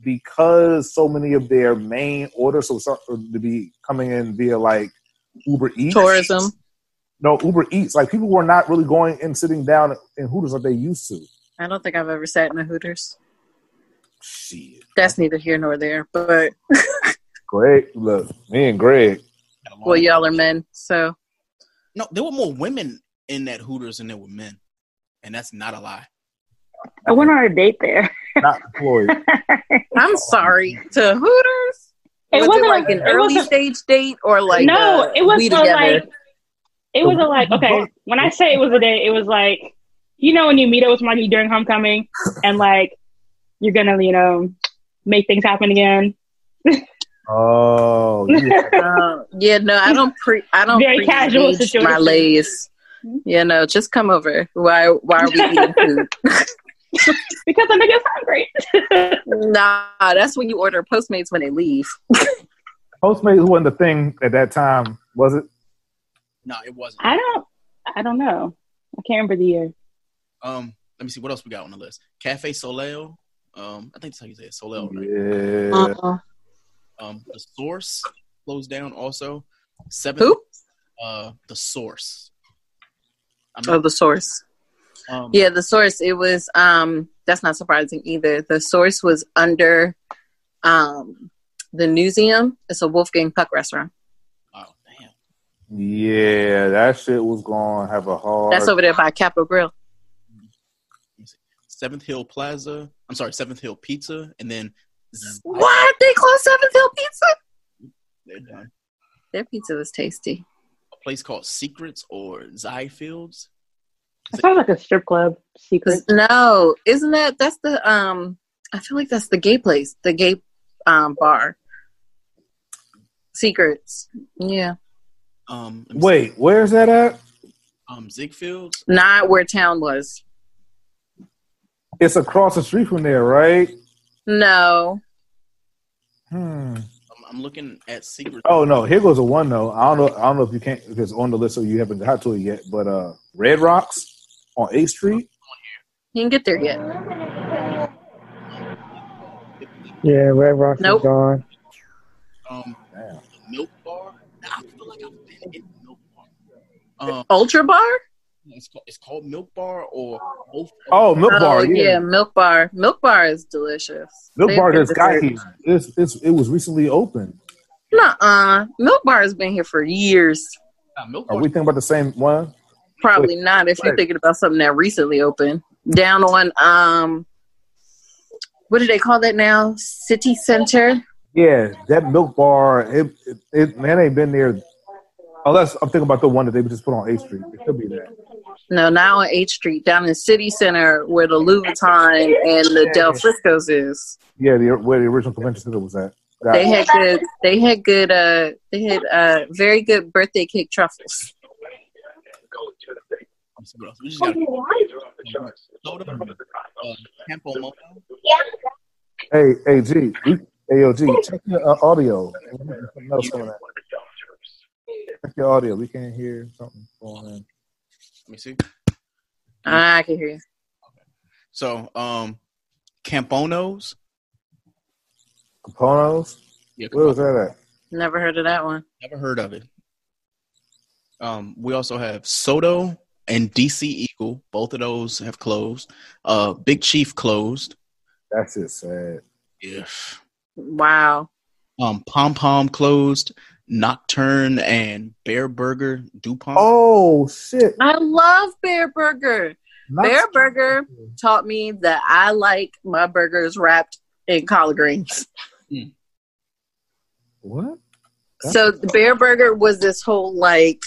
because so many of their main orders so to be coming in via like Uber Eats, Tourism. No, Uber Eats. Like people were not really going and sitting down in Hooters like they used to. I don't think I've ever sat in a Hooters. Shit. That's neither here nor there. But Greg, look, me and Greg. Had a long- well, y'all are men, so No, there were more women in that Hooters than there were men, and that's not a lie. I went on a date there. not employed. I'm sorry to Hooters. It was wasn't it like a- an it early wasn't- stage date or like no, uh, it was we a, like it was a like okay. When I say it was a date, it was like you know when you meet up with somebody during homecoming and like you're gonna you know make things happen again. Oh, yeah. Uh, yeah, no, I don't pre. I don't Very casual situation. my lays. You know, just come over. Why? Why are we eating food? because the nigga's hungry. nah, that's when you order Postmates when they leave. Postmates wasn't the thing at that time, was it? No, it wasn't. I don't. I don't know. I can't remember the year. Um, let me see what else we got on the list. Cafe Soleil. Um, I think that's how you say it. Soleil, right? Yeah. Uh-uh. Um, the Source closed down also. Seven. Who? Uh, the Source. I'm Oh, the source. um, Yeah, the source. It was. Um, that's not surprising either. The source was under, um, the museum. It's a Wolfgang Puck restaurant. Oh damn. Yeah, that shit was going to have a hard. That's over there by Capital Grille. Seventh Hill Plaza. I'm sorry, Seventh Hill Pizza, and then What? They closed Seventh Hill Pizza? they're done. Their pizza was tasty. A place called Secrets or Ziegfelds. It sounds like a strip club Secrets. No, isn't that that's the um? I feel like that's the gay place, the gay um bar. Secrets, yeah, Um, let see. Wait, where's that at? Um, Ziegfelds. not where town was. It's across the street from there, right? No, Hmm. I'm, I'm looking at secret. Oh no, here goes a one though. I don't know. I don't know if you can't if it's on the list or you haven't got to it yet. But uh, Red Rocks on Eighth Street. you can't get there yet. Yeah, Red Rocks Nope. is gone. Um, Damn. Milk Bar. I feel like I've been in Milk Bar. Um, Ultra Bar. It's called, it's called Milk Bar or both. Oh, Milk oh Bar. yeah. Yeah, Milk Bar. Milk Bar is delicious. Milk They Bar have just got here. It's, it's it was recently opened. Nuh-uh. Milk Bar has been here for years. Nah, Milk Are we thinking about the same one? Probably not if you're thinking about something that recently opened. Down on um what do they call that now? City Center? Yeah, that Milk Bar. It, it, it man ain't been there. Unless I'm thinking about the one that they just put on A Street. It could be that. No, now on H Street, down in City Center where the Louis Vuitton and the Del Frisco's is. Yeah, the, where the original convention center was at. They had good. They had good. Uh, they had uh, very good birthday cake truffles. Let's see what else. We just got soda, uh, Moto. Hey, hey, G, we, hey, yo, G, check your uh, audio. Know some of that. Check your audio. We can't hear something going on. Let me see. I can hear you. So, um, Camponos. Caponos? Yeah, Where was that at? Never heard of that one. Never heard of it. Um, we also have Soto and DC Eagle. Both of those have closed. Uh, Big Chief closed. That's it, sad. Yeah. Wow. Um, Pom Pom closed. Nocturne and Bareburger Dupont. Oh, shit. I love Bareburger. Not- Bareburger taught me that I like my burgers wrapped in collard greens. Hmm. What? So the Bareburger was this whole like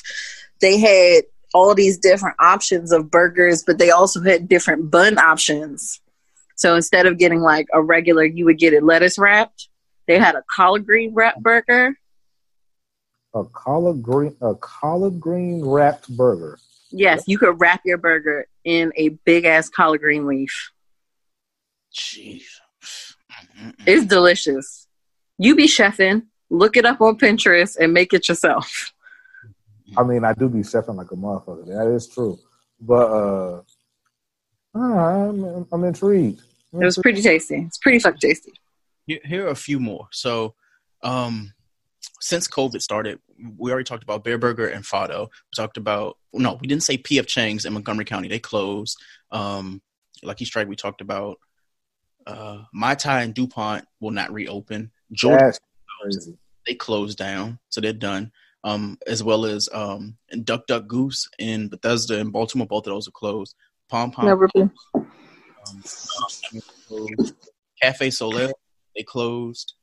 they had all these different options of burgers, but they also had different bun options. So instead of getting like a regular, you would get it lettuce wrapped. They had a collard green wrap burger. A collard green, a collard green wrapped burger. Yes, you could wrap your burger in a big ass collard green leaf. Jeez. It's delicious. You be chefing, look it up on Pinterest and make it yourself. I mean, I do be chefing like a motherfucker. That is true. But uh, I'm, I'm intrigued. It was pretty tasty. It's pretty fucking tasty. Here, here are a few more. So, um, since COVID started, we already talked about Bareburger and Fado. We talked about no, we didn't say PF Chang's in Montgomery County. They closed. Um, Lucky Strike. We talked about. Uh, Mai Thai and Dupont will not reopen. Georgia That's crazy. they closed down, so they're done. Um, as well as um, and Duck Duck Goose in Bethesda and Baltimore, both of those are closed. Pom Pom Never been. um. Cafe Soleil, they closed.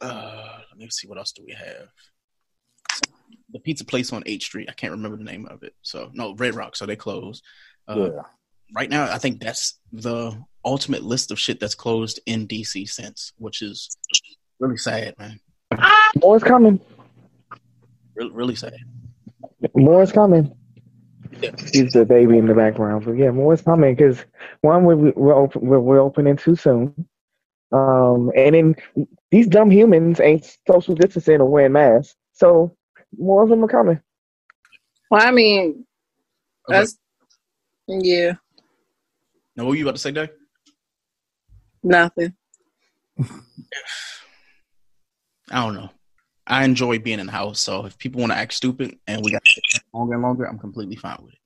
Uh, let me see what else do we have. The pizza place on H Street. I can't remember the name of it. So no, Red Rock. So they closed. Uh, Yeah. Right now, I think that's the ultimate list of shit that's closed in DC since, which is really sad, man. More is coming. Really, really sad. More is coming. Yeah. He's the baby in the background, but yeah, more is coming because one we're we're, open, we're we're opening too soon, um, and then these dumb humans ain't social distancing or wearing masks, so more of them are coming. Well, I mean, Okay. that's yeah, Now, what were you about to say, Doug? nothing. I don't know. I enjoy being in the house, so if people want to act stupid and we got longer and longer, I'm completely fine with it.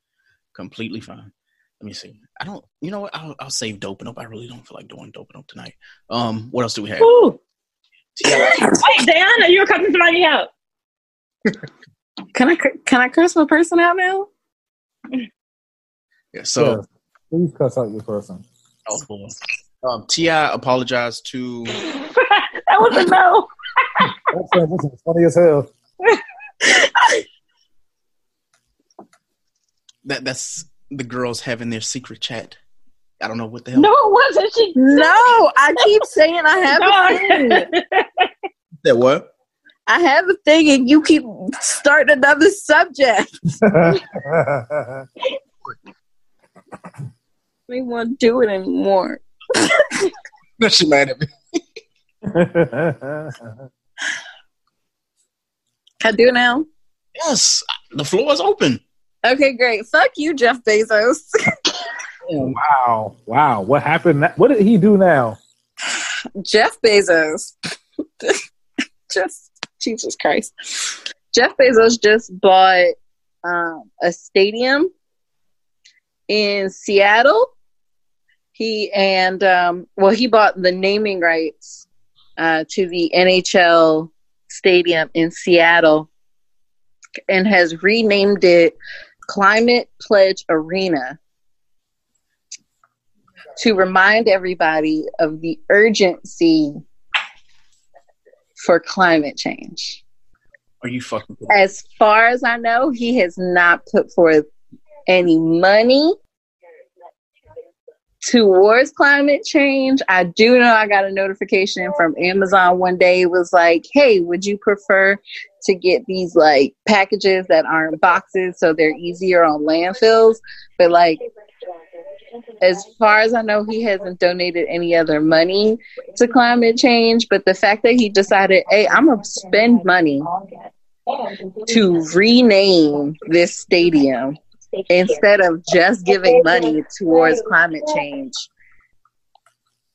Completely fine. Let me see. I don't. You know what? I'll, I'll save doping up. I really don't feel like doing doping up tonight. Um, what else do we have? Ooh. Yeah. Wait, Diana, you were cutting somebody out. Can I can I curse my person out now? Yeah, so, Yeah. Please cuss out your person. oh, boy. um, Ti apologized to. that was a no. That transition is funny as hell. That that's the girls having their secret chat. I don't know what the hell. No, it wasn't. She No, I keep saying I have a thing. That what? I have a thing, and you keep starting another subject. we won't do it anymore. No, she mad at me. Can I do it now? Yes, the floor is open. Okay, great. Fuck you, Jeff Bezos. wow. Wow. What happened? na- What did he do now? Jeff Bezos. just Jesus Christ. Jeff Bezos just bought um, a stadium in Seattle. He and um, well, he bought the naming rights uh, to the NHL stadium in Seattle and has renamed it Climate Pledge Arena to remind everybody of the urgency for climate change. Are you fucking? As far as I know, he has not put forth any money towards climate change. I do know I got a notification from Amazon one day it was like, "Hey, would you prefer to get these like packages that aren't boxes so they're easier on landfills?" But like as far as I know, he hasn't donated any other money to climate change. But the fact that he decided, hey, I'm gonna spend money to rename this stadium instead of just giving money towards climate change,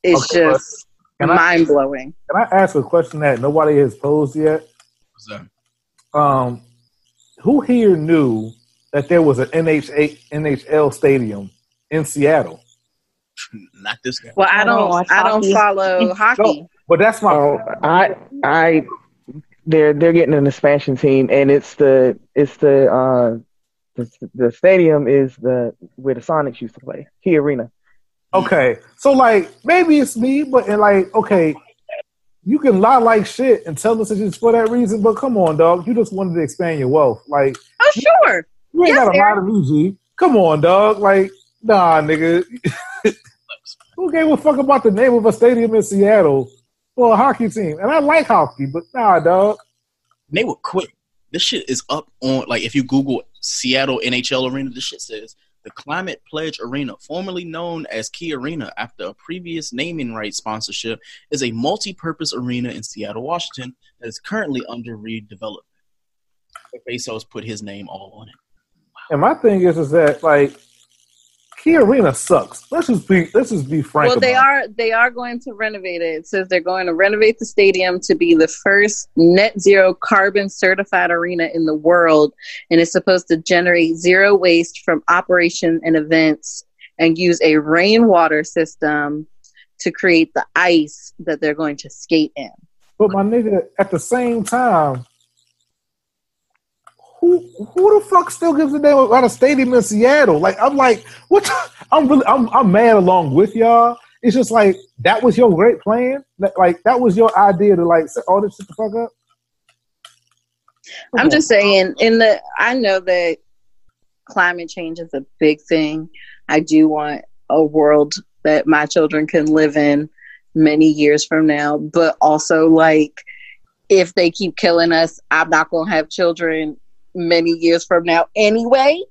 it's Okay, just mind blowing. Can I ask a question that nobody has posed yet? What's that? Um, who here knew that there was an NHA, NHL stadium in Seattle? Not this guy. Well, I I don't don't, watch I don't follow hockey. But that's my Oh, I, I, they're they're getting an expansion team, and it's the it's the uh the, the stadium is the where the Sonics used to play, Key Arena. okay. So like maybe it's me, but and like okay, you can lie like shit and tell us it's just for that reason. But come on, dog, you just wanted to expand your wealth. Like Oh, sure. you ain't Yes, got a lot of music. Come on, dog. Like nah, nigga. Who gave a fuck about the name of a stadium in Seattle for a hockey team? And I like hockey, but nah, dog. they were quick. This shit is up on like if you Google Seattle NHL Arena, this shit says the Climate Pledge Arena, formerly known as Key Arena after a previous naming rights sponsorship, is a multi-purpose arena in Seattle, Washington that is currently under redevelopment. Bezos put his name all on it. And my thing is, is that like Key Arena sucks. Let's just be let's just be frank. Well, they are they are going to renovate it. It says they're going to renovate the stadium to be the first net zero carbon certified arena in the world, and it's supposed to generate zero waste from operation and events, and use a rainwater system to create the ice that they're going to skate in. But my nigga, at the same time, who who the fuck still gives a damn about a stadium in Seattle? Like I'm like, what? I'm really I'm I'm mad along with y'all. It's just like that was your great plan. Like that was your idea to like set all this shit the fuck up. I'm just saying, in the I know that climate change is a big thing. I do want a world that my children can live in many years from now, but also like if they keep killing us, I'm not to have children many years from now anyway.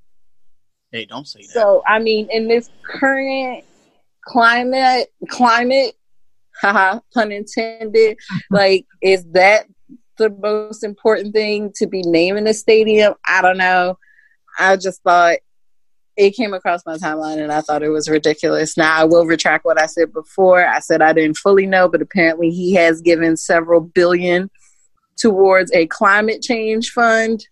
Hey, don't say that. So, I mean, in this current climate, climate, haha, pun intended, like, is that the most important thing to be naming a stadium? I don't know. I just thought it came across my timeline and I thought it was ridiculous. Now, I will retract what I said before. I said I didn't fully know, but apparently he has given several billion towards a climate change fund.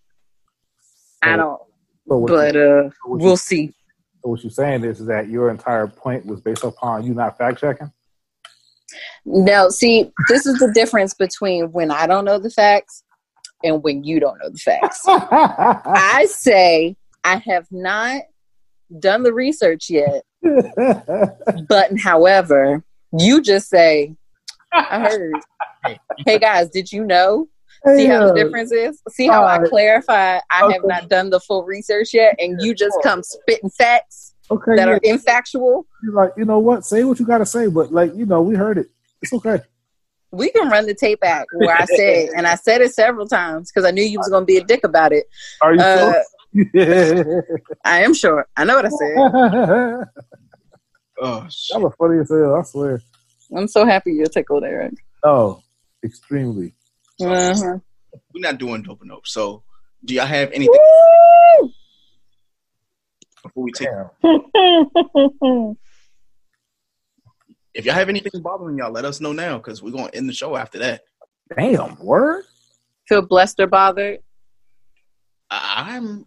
I don't, So but you, uh, so we'll you, see. so what you're saying is, is that your entire point was based upon you not fact checking. No, see, this is the difference between when I don't know the facts and when you don't know the facts. I say I have not done the research yet, but however, you just say, I heard. Hey guys, did you know? See how the difference is? See how I clarify I have not done the full research yet, and you just come spitting facts Okay, that yeah. are infactual? You're like, you know what? Say what you gotta say, but like, you know, we heard it. It's okay. we can run the tape back where I said, and I said it several times because I knew you was gonna be a dick about it. Are you Uh, sure? I am sure. I know what I said. Oh, shit. was funny as hell. I swear. I'm so happy you're tickled, Eric. Oh, extremely. Uh-huh. We're not doing dope nope. So, do y'all have anything before we take? If y'all have anything bothering y'all, let us know now because we're gonna end the show after that. Damn. Word. Feel blessed or bothered? I- I'm.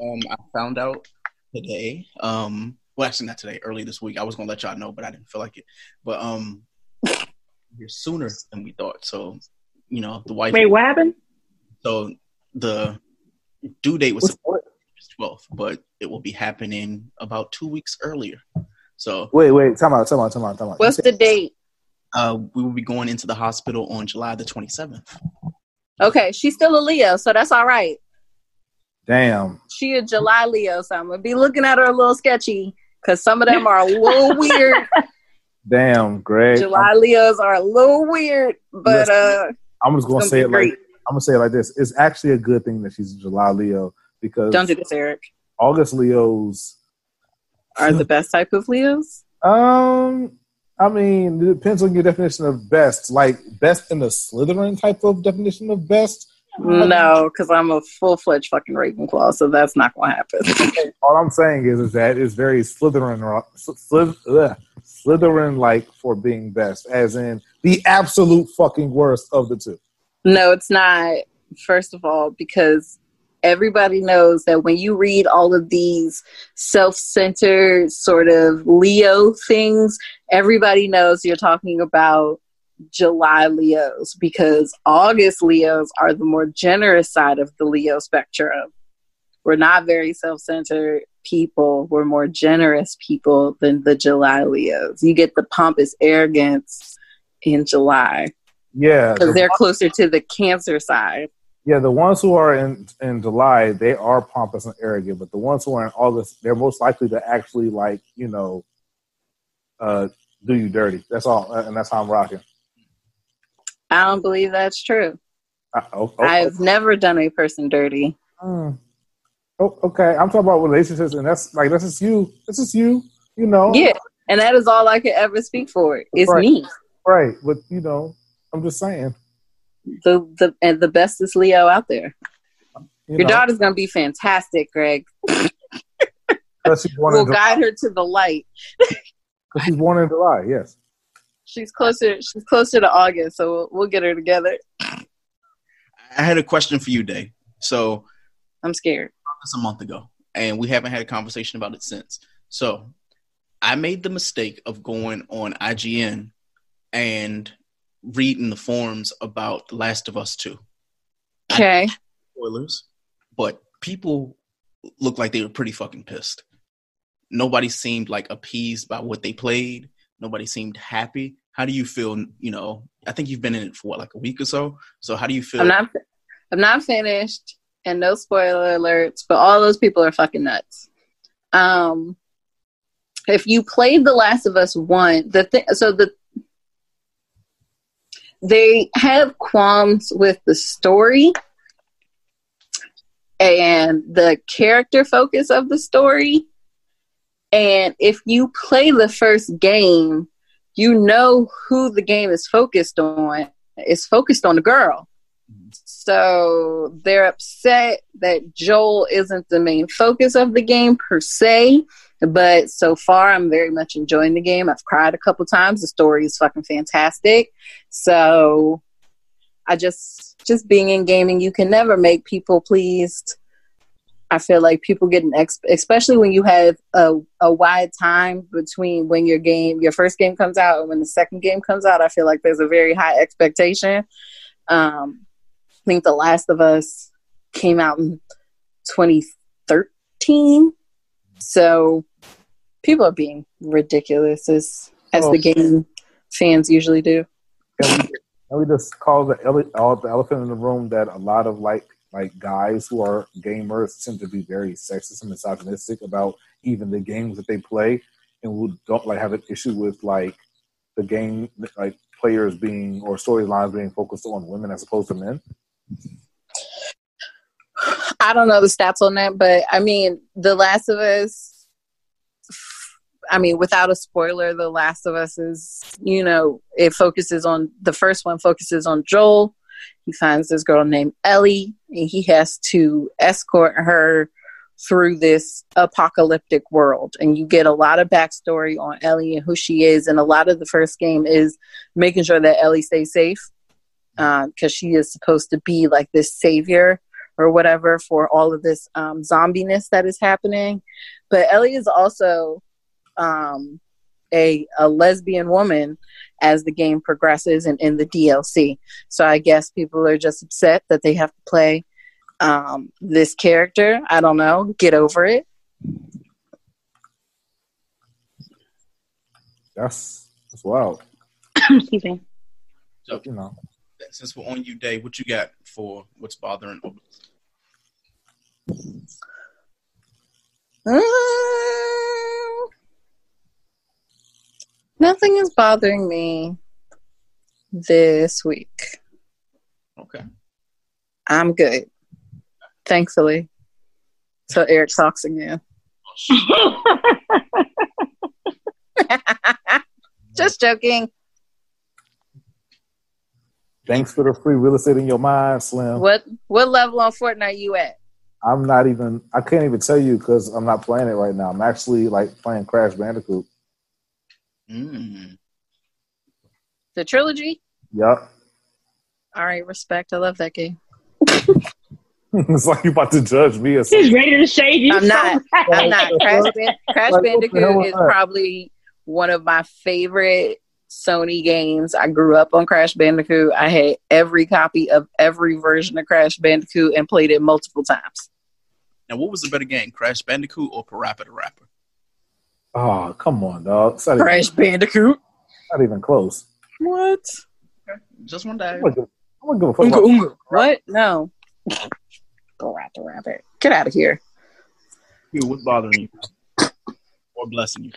Um, I found out today. Um, well, actually, not today. Early this week, I was gonna let y'all know, but I didn't feel like it. But um, here sooner than we thought. So, you know, the wife. Wait, what happened? So the due date was What's- what? 12th, but it will be happening about two weeks earlier. So Wait, wait. Time out. Time out. Time out. Time out. What's the date? uh, we will be going into the hospital on July the 27th. Okay, she's still a Leo, so that's all right. Damn. She a July Leo, so I'm gonna be looking at her a little sketchy because some of them are a little weird. Damn, Greg. July Leos are a little weird, but uh, I'm just gonna say it gonna like I'm gonna say it like this. It's actually a good thing that she's a July Leo because don't do this, Eric. August Leos. Are the best type of Leos? Um, I mean, it depends on your definition of best. Like best in the Slytherin type of definition of best. No, because I'm a full fledged fucking Ravenclaw, so that's not gonna happen. All I'm saying is, is that it's very Slytherin, Slyth, ugh, Slytherin like for being best, as in the absolute fucking worst of the two. No, it's not. First of all, because everybody knows that when you read all of these self centered sort of Leo things, everybody knows you're talking about July Leos because August Leos are the more generous side of the Leo spectrum. We're not very self centered people, we're more generous people than the July Leos. You get the pompous arrogance in July Yeah, because the- they're closer to the Cancer side. yeah. The ones who are in in July, they are pompous and arrogant, but the ones who are in August, they're most likely to actually like you know, uh, do you dirty. That's all, and that's how I'm rocking. I don't believe that's true. I, oh, oh, I've never done a person dirty. Mm. Oh, okay. I'm talking about relationships, and that's like that's just you. That's just you. You know. Yeah, and that is all I could ever speak for. It's Right. me, Right. But you know, I'm just saying. the the and the bestest Leo out there. You Your know, daughter's gonna be fantastic, Greg. she's born We'll in guide her to the light. 'Cause she's born in July. Yes. She's closer. She's closer to August, so we'll, we'll get her together. I had a question for you, Day. So I'm scared. This a month ago, and we haven't had a conversation about it since. So I made the mistake of going on IGN and reading the forums about The Last of Us 2. Okay. Spoilers, but people looked like they were pretty fucking pissed. Nobody seemed like appeased by what they played. Nobody seemed happy. How do you feel? You know, I think you've been in it for what, like a week or so. So how do you feel? I'm not. I'm not finished, and no spoiler alerts. But all those people are fucking nuts. Um, if you played The Last of Us one, the thing. So the they have qualms with the story and the character focus of the story. And if you play the first game, you know who the game is focused on. It's focused on the girl. So they're upset that Joel isn't the main focus of the game per se. But so far, I'm very much enjoying the game. I've cried a couple times. The story is fucking fantastic. So I just, just being in gaming, you can never make people pleased. I feel like people get an ex, especially when you have a, a wide time between when your game, your first game comes out and when the second game comes out. I feel like there's a very high expectation. Um, I think The Last of Us came out in 2013. So people are being ridiculous as as Oh. the game fans usually do. Can we, can we just call the, ele- all the elephant in the room that a lot of like like guys who are gamers tend to be very sexist and misogynistic about even the games that they play, and who don't like have an issue with like the game like players being or storylines being focused on women as opposed to men. I don't know the stats on that, but I mean, The Last of Us. I mean, without a spoiler, The Last of Us is, you know, it focuses on the first one focuses on Joel. He finds this girl named Ellie, and he has to escort her through this apocalyptic world. And you get a lot of backstory on Ellie and who she is. And a lot of the first game is making sure that Ellie stays safe because she is supposed to be like this savior or whatever for all of this um, zombiness that is happening. But Ellie is also um, a, a lesbian woman as the game progresses and in the DLC. So I guess people are just upset that they have to play um, this character. I don't know. Get over it. That's that's wild. Excuse me. So You know, since we're on you, Day, what you got for what's bothering? Mm, Nothing is bothering me this week. Okay. I'm good. Thankfully. So Eric talks again. Just joking. Thanks for the free real estate in your mind, Slim. What what level on Fortnite are you at? I'm not even. I can't even tell you because I'm not playing it right now. I'm actually like playing Crash Bandicoot. Mm. The trilogy? Yup. All right, respect. I love that game. it's like you about to judge me or He's ready to shade you. I'm not. I'm not. Crash, Ban- Crash Like, what the hell Bandicoot is that? probably one of my favorite Sony games. I grew up on Crash Bandicoot. I had every copy of every version of Crash Bandicoot and played it multiple times. Now, what was the better game, Crash Bandicoot or Parappa the Rapper? Oh, come on, dog. It's not, even, Crash Bandicoot. not even close. What? Just one day. I'm gonna give, I'm gonna give a fuck. about- What? No. Go out the rabbit. Get out of here. You, what's bothering you? Or blessing you?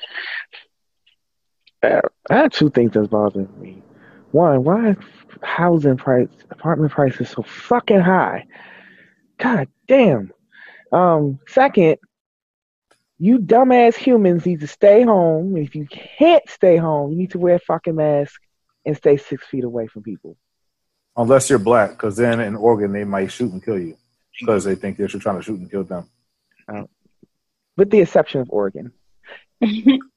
Uh, I have two things that's bothering me. One, why is housing price, apartment prices so fucking high? God damn. Um, second, you dumbass humans need to stay home. If you can't stay home, you need to wear a fucking mask and stay six feet away from people. Unless you're black, because then in Oregon they might shoot and kill you because they think that you're trying to shoot and kill them. With the exception of Oregon.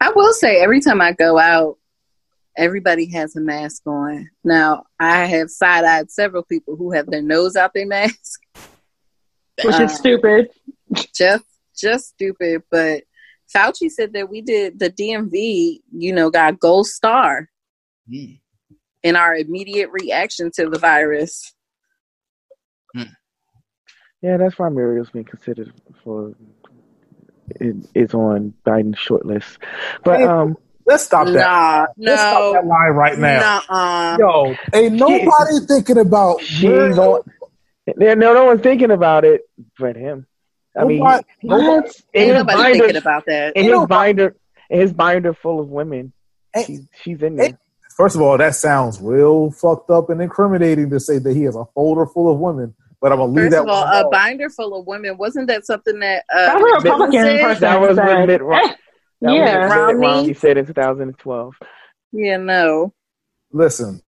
I will say, every time I go out, everybody has a mask on. Now, I have side eyed several people who have their nose out their mask. Which Uh, is stupid. just just stupid. But Fauci said that we did the DMV, you know, got gold star Mm. in our immediate reaction to the virus. Yeah, that's why Muriel's being considered for it is on Biden's short list. But Hey, um Let's stop that. Nah, Let's stop that no, line right now. Nuh-uh. Yo, ain't nobody thinking about she's on yeah, no no one's thinking about it but him. I mean Nobody- he- nobody- in Ain't nobody binder, thinking about that. in Ain't his nobody- binder in his binder full of women. Hey, She's she's in there. First of all, that sounds real fucked up and incriminating to say that he has a folder full of women. But I'm gonna leave First that of all, one a alone. binder full of women wasn't that something that uh, That was a Republican businesses- person. That was what said. Mitt Rom- That was Yeah. what Mitt Romney. Romney said in 2012. Yeah, no, Listen,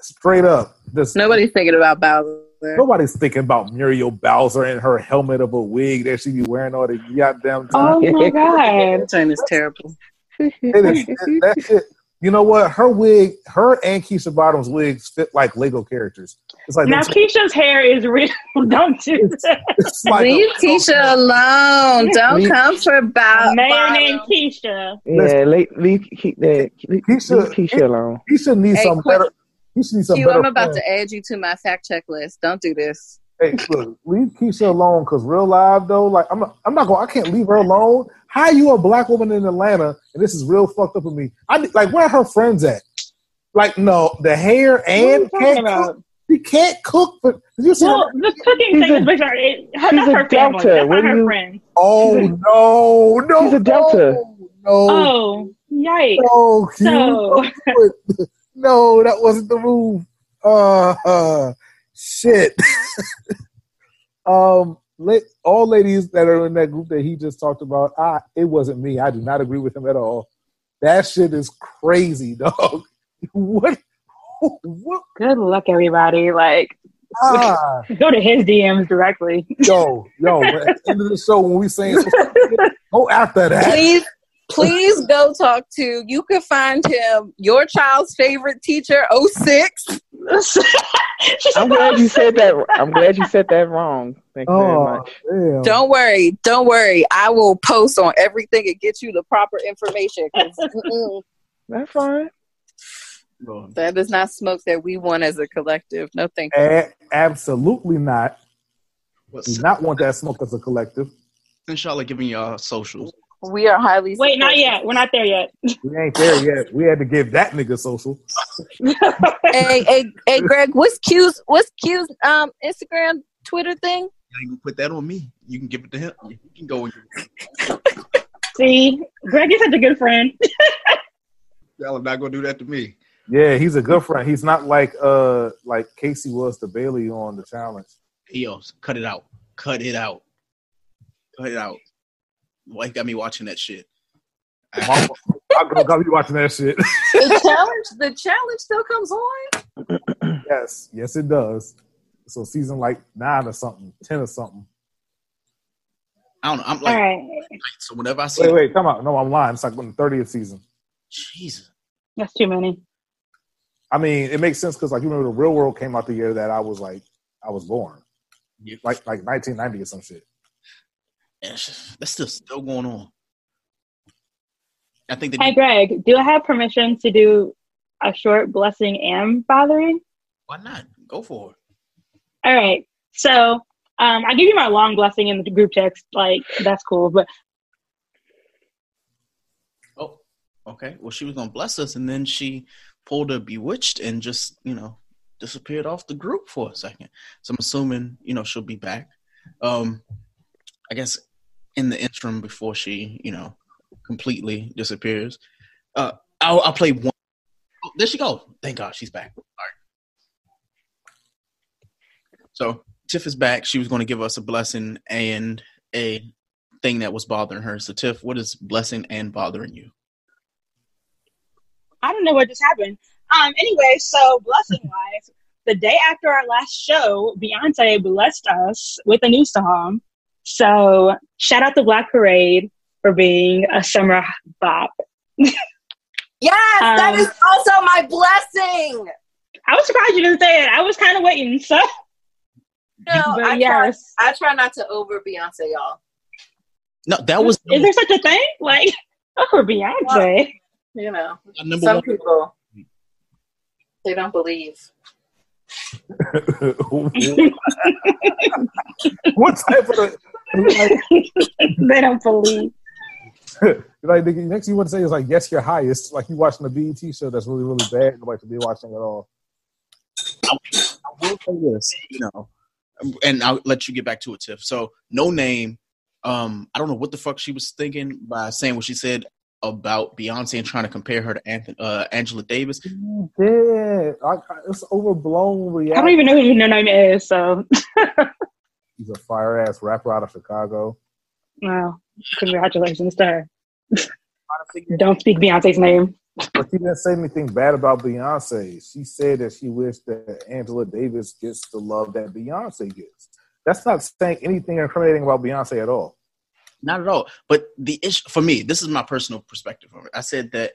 straight up, this nobody's thinking about Bowser. nobody's thinking about Muriel Bowser and her helmet of a wig that she be wearing all the goddamn time. Oh my god. That turn is terrible. It is- that, that shit. You know what? Her wig, her and Keisha Bottoms' wigs fit like Lego characters. It's like Now Keisha's hair is real. Don't do that. it's like Leave a- Keisha alone. Don't Leave- come for A Bow. mayor named Keisha. Yeah, leave, leave, keep that, leave, Keisha- leave Keisha alone. He should need Hey, some quit- better. He should need some Q, better. I'm about friends. to add you to my fact check list. Don't do this. Hey, look, leave Keisha alone because real live though, like I'm, not, I'm not going. I can't leave her alone. How you a black woman in Atlanta and this is real fucked up with me? I need- like where are her friends at? Like no, the hair What are you and talking can't about? cook. She can't cook. But did you see? Well, the cooking thing a- is based on it. Her, she's that's a her family. Delta. That's not her you- friends. oh no, no, She's a Delta. No, no, Oh, yikes. no, So, no, that wasn't the move. Uh, uh shit. um, let, all ladies that are in that group that he just talked about, I it wasn't me. I do not agree with him at all. That shit is crazy, dog. what? What? good luck, everybody. Like, Ah, go to his DMs directly. yo, yo. At the end of the show, when we saying go after that. Please, please go talk to. You can find him. Your child's favorite teacher, 06. I'm glad you said that. I'm glad you said that wrong. Thank you very Oh, much. damn. Don't worry, don't worry. I will post on everything and get you the proper information. That's fine. Well, that is not smoke that we want as a collective. No, thank you. A- absolutely not. but Do not want that smoke as a collective. since y'all are giving y'all socials, We are highly. Wait, not yet. We're not there yet. We ain't there yet. We had to give that nigga social. Hey, hey, hey, Greg. What's Q's? What's Q's um Instagram, Twitter thing? you ain't gonna put that on me. You can give it to him. You can go. and- See, Greg is such a good friend. Y'all are not gonna do that to me. Yeah, he's a good friend. He's not like uh like Casey was to Bailey on the challenge. Yo, cut it out. Cut it out. Cut it out. Why got me watching that shit? My, my girl got me watching that shit. The challenge, the challenge still comes on. yes, yes, it does. So season like nine or something, ten or something. I don't know. I'm like, right. so whenever I see, Wait, wait, come on. No, I'm lying. It's like on the thirtieth season. Jesus, That's too many. I mean, it makes sense because like you remember the Real World came out the year that I was like I was born, you, like like 1990 or some shit. that's still still going on. I think they Hey, Greg, do I have permission to do a short blessing and bothering? why not go for it. All right. So um, I give you my long blessing in the group text. Like, that's cool. But Oh, okay. Well, she was gonna bless us, and then she pulled a bewitched and just you know disappeared off the group for a second. So I'm assuming you know she'll be back. Um, I guess in the interim before she you know completely disappears. Uh, I'll, I'll play one. Oh, there she go. Thank God she's back. All right. So Tiff is back. She was going to give us a blessing and a thing that was bothering her. So Tiff, what is blessing and bothering you? I don't know what just happened. Um. Anyway, so blessing wise, the day after our last show, Beyonce blessed us with a new song. So shout out to Black Parade for being a summer bop. Yes, that Um, is also my blessing. I was surprised you didn't say it. I was kind of waiting. So, No, but I try, yes, I try not to over Beyonce, y'all. No, that was is there such a thing? Like, oh, for Beyonce. You know, some one. people they don't believe. what type of like, they don't believe. like the next you want to say is like yes you're highest like you watching a BET show that's really really bad nobody should be watching at all. I will say this, you know, and I'll let you get back to it, Tiff. So, Noname. Um, I don't know what the fuck she was thinking by saying what she said about Beyonce and trying to compare her to Anthony, uh, Angela Davis. Yeah, I, I, it's overblown reaction. I don't even know who Noname is. So, He's a fire ass rapper out of Chicago. well, congratulations to her. Don't speak Beyonce's name. But she didn't say anything bad about Beyonce. She said that she wished that Angela Davis gets the love that Beyonce gets. That's not saying anything incriminating about Beyonce at all. Not at all. But the issue for me, this is my personal perspective on it. I said that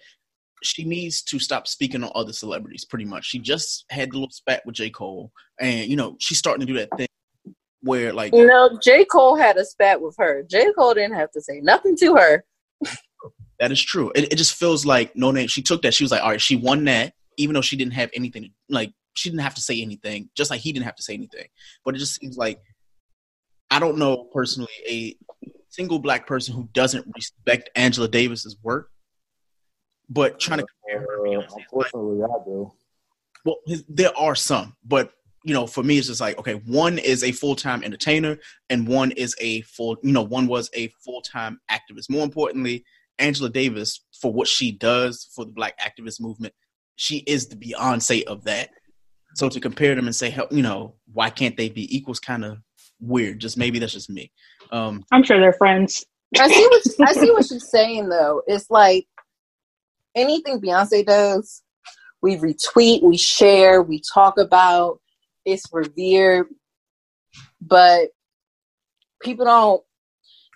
she needs to stop speaking on other celebrities. Pretty much, she just had the little spat with J. Cole, and you know she's starting to do that thing where like You know, J. Cole had a spat with her. J. Cole didn't have to say nothing to her. That is true. It, it just feels like Noname. She took that. She was like, all right, she won that, even though she didn't have anything. Like she didn't have to say anything, just like he didn't have to say anything. But it just seems like I don't know personally a single black person who doesn't respect Angela Davis's work, but trying to compare her. to Beyonce like, unfortunately, I do. well, his, there are some, but you know, for me, it's just like okay, one is a full time entertainer, and one is a full, you know, one was a full time activist. More importantly, Angela Davis, for what she does for the Black activist movement, she is the Beyonce of that. So to compare them and say, you know, why can't they be equals? Kind of weird. Just maybe that's just me. Um, I'm sure they're friends. I see what I see what she's saying though. It's like anything Beyonce does, we retweet, we share, we talk about. It's revered, but people don't.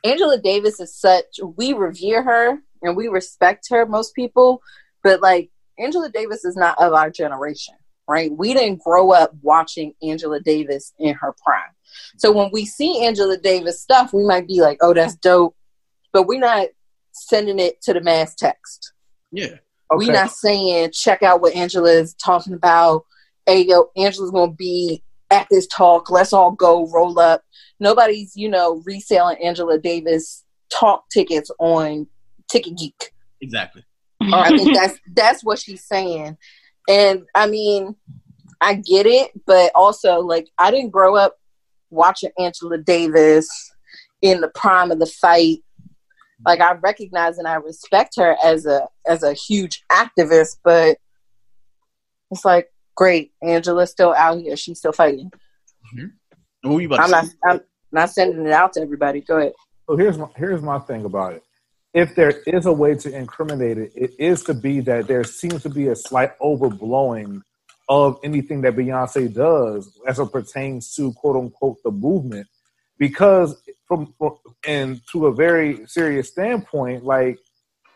Angela Davis is such. We revere her and we respect her. Most people, but like Angela Davis is not of our generation, right? We didn't grow up watching Angela Davis in her prime. So when we see Angela Davis stuff, we might be like, "Oh, that's dope," but we're not sending it to the mass text. yeah, We're not saying, "Check out what Angela is talking about." Hey, yo, Angela's gonna be at this talk. Let's all go roll up. Nobody's, you know, reselling Angela Davis talk tickets on Ticket Geek. exactly. I think that's that's what she's saying. And I mean, I get it, but also like I didn't grow up watching Angela Davis in the prime of the fight. Like I recognize and I respect her as a as a huge activist, but it's like great, Angela's still out here. She's still fighting. Mm-hmm. What were you about I'm to not say? I'm not sending it out to everybody. Go ahead. So here's my here's my thing about it. If there is a way to incriminate it, it is to be that there seems to be a slight overblowing of anything that Beyonce does as it pertains to quote unquote the movement. Because from, from and to a very serious standpoint, like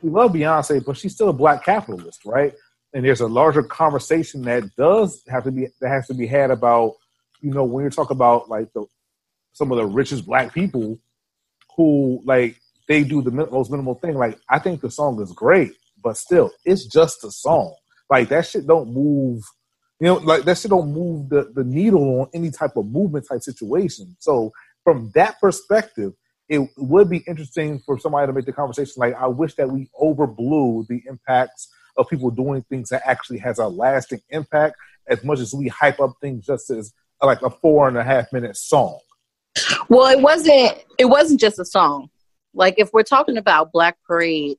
we love Beyonce, but she's still a black capitalist, right? And there's a larger conversation that does have to be that has to be had about, you know, when you talk about like the some of the richest black people who like they do the most minimal thing. Like I think the song is great, but still, it's just a song. Like that shit don't move. You know, like that shit don't move the, the needle on any type of movement type situation. So from that perspective, it would be interesting for somebody to make the conversation like, I wish that we overblew the impacts of people doing things that actually has a lasting impact as much as we hype up things just as like a four and a half minute song. Well, it wasn't it wasn't just a song. Like if we're talking about Black Parade,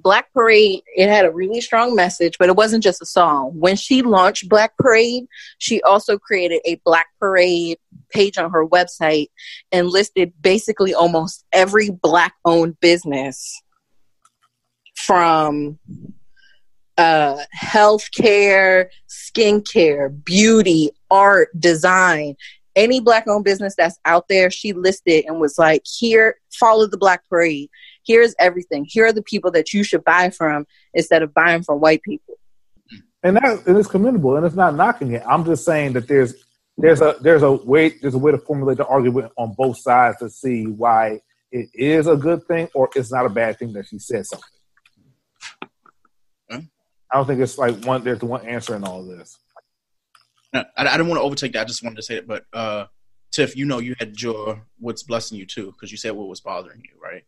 Black Parade, it had a really strong message, but it wasn't just a song. When she launched Black Parade, she also created a Black Parade page on her website and listed basically almost every black owned business from uh healthcare, skincare, beauty, art, design, any black owned business that's out there, she listed and was like, here, follow the Black Parade. Here's everything. Here are the people that you should buy from instead of buying from white people. and that and it's commendable and it's not knocking it i'm just saying that there's there's a there's a way there's a way to formulate the argument on both sides to see why it is a good thing or it's not a bad thing that she said something Hmm. i don't think it's like one there's one answer in all of this No, I, I didn't want to overtake that. I just wanted to say it. But uh, Tiff, you know, you had your what's blessing you too, because you said what was bothering you, right?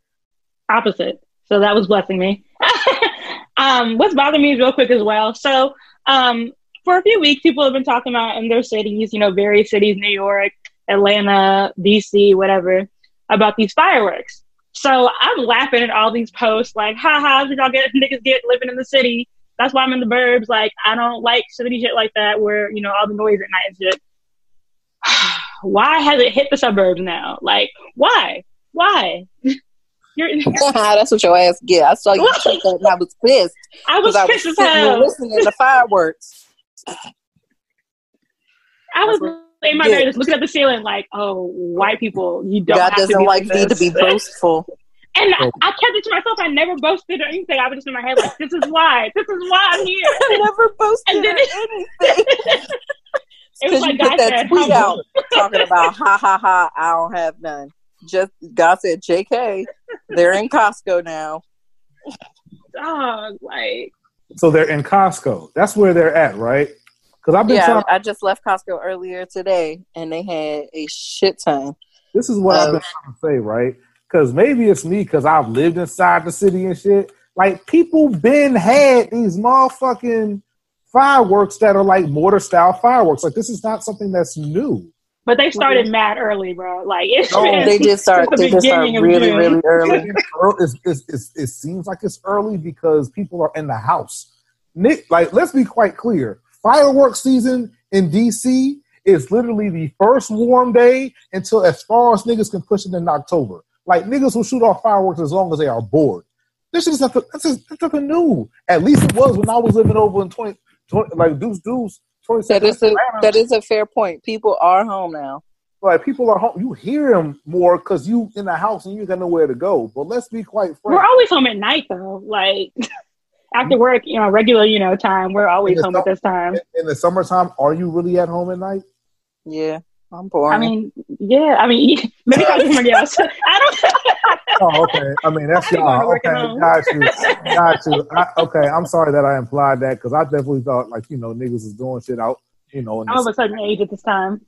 Opposite. So that was blessing me. um, what's bothering me real quick as well. So um, for a few weeks, people have been talking about in their cities, you know, various cities, New York, Atlanta, DC, whatever, about these fireworks. So I'm laughing at all these posts like, ha ha, y'all get niggas get living in the city? That's why I'm in the burbs. Like, I don't like city shit like that where, you know, all the noise at night and shit. why has it hit the suburbs now? Like, why? Why? You're, That's what your ass get. I saw you tweet that and I was pissed. I was 'cause I pissed as sitting there hell. listening to fireworks. I was in my Yeah. bed just looking at the ceiling like, oh, white people, you don't God have doesn't be like me to be boastful. And I, oh. I kept it to myself. I never boasted or anything. I was just in my head like, this is why. This is why I'm here. I never boasted And then or it- anything. It was Because you like put God that said, tweet out talking about ha ha ha, I don't have none. Just God said, JK, they're in Costco now. Dog, like, so they're in costco that's where they're at right because i've been Yeah, trying I just left Costco earlier today and they had a shit ton. This is what I've Uh, been trying to say, right? Because maybe it's me because I've lived inside the city and shit. Like people been had these motherfucking fireworks that are like mortar style fireworks. Like this is not something that's new. But they started mad early, bro. Like, it's oh, No, been They did start. the They did start beginning of really, June. really early. It's, it's, it's, it seems like it's early because people are in the house. Nick, like let's be quite clear. Fireworks season in DC is literally the first warm day until as far as niggas can push it in October. Like niggas will shoot off fireworks as long as they are bored. This is nothing. This is nothing new. At least it was when I was living over in 20, 20 like Deuce Deuce. 20 That is a that is a fair point. People are home now. like people are home. You hear them more because you in the house and you got nowhere to go. But let's be quite frank. We're always home at night, though. Like, after work, you know, regular, you know, time, we're always It's home at this time. in, in the summertime, are you really at home at night? Yeah, I'm boring. I mean, yeah, I mean, maybe talk to somebody else. I don't. Oh, okay. I mean, that's I ain't going to y'all. Okay, got you, got you. I, okay, I'm sorry that I implied that because I definitely thought like you know niggas is doing shit out. You know, in I'm of a certain age at this time.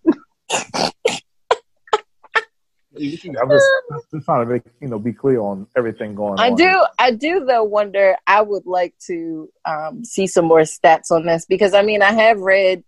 I'm just, just trying to make you know be clear on everything going I on. do, I do though wonder. I would like to um, see some more stats on this because I mean, I have read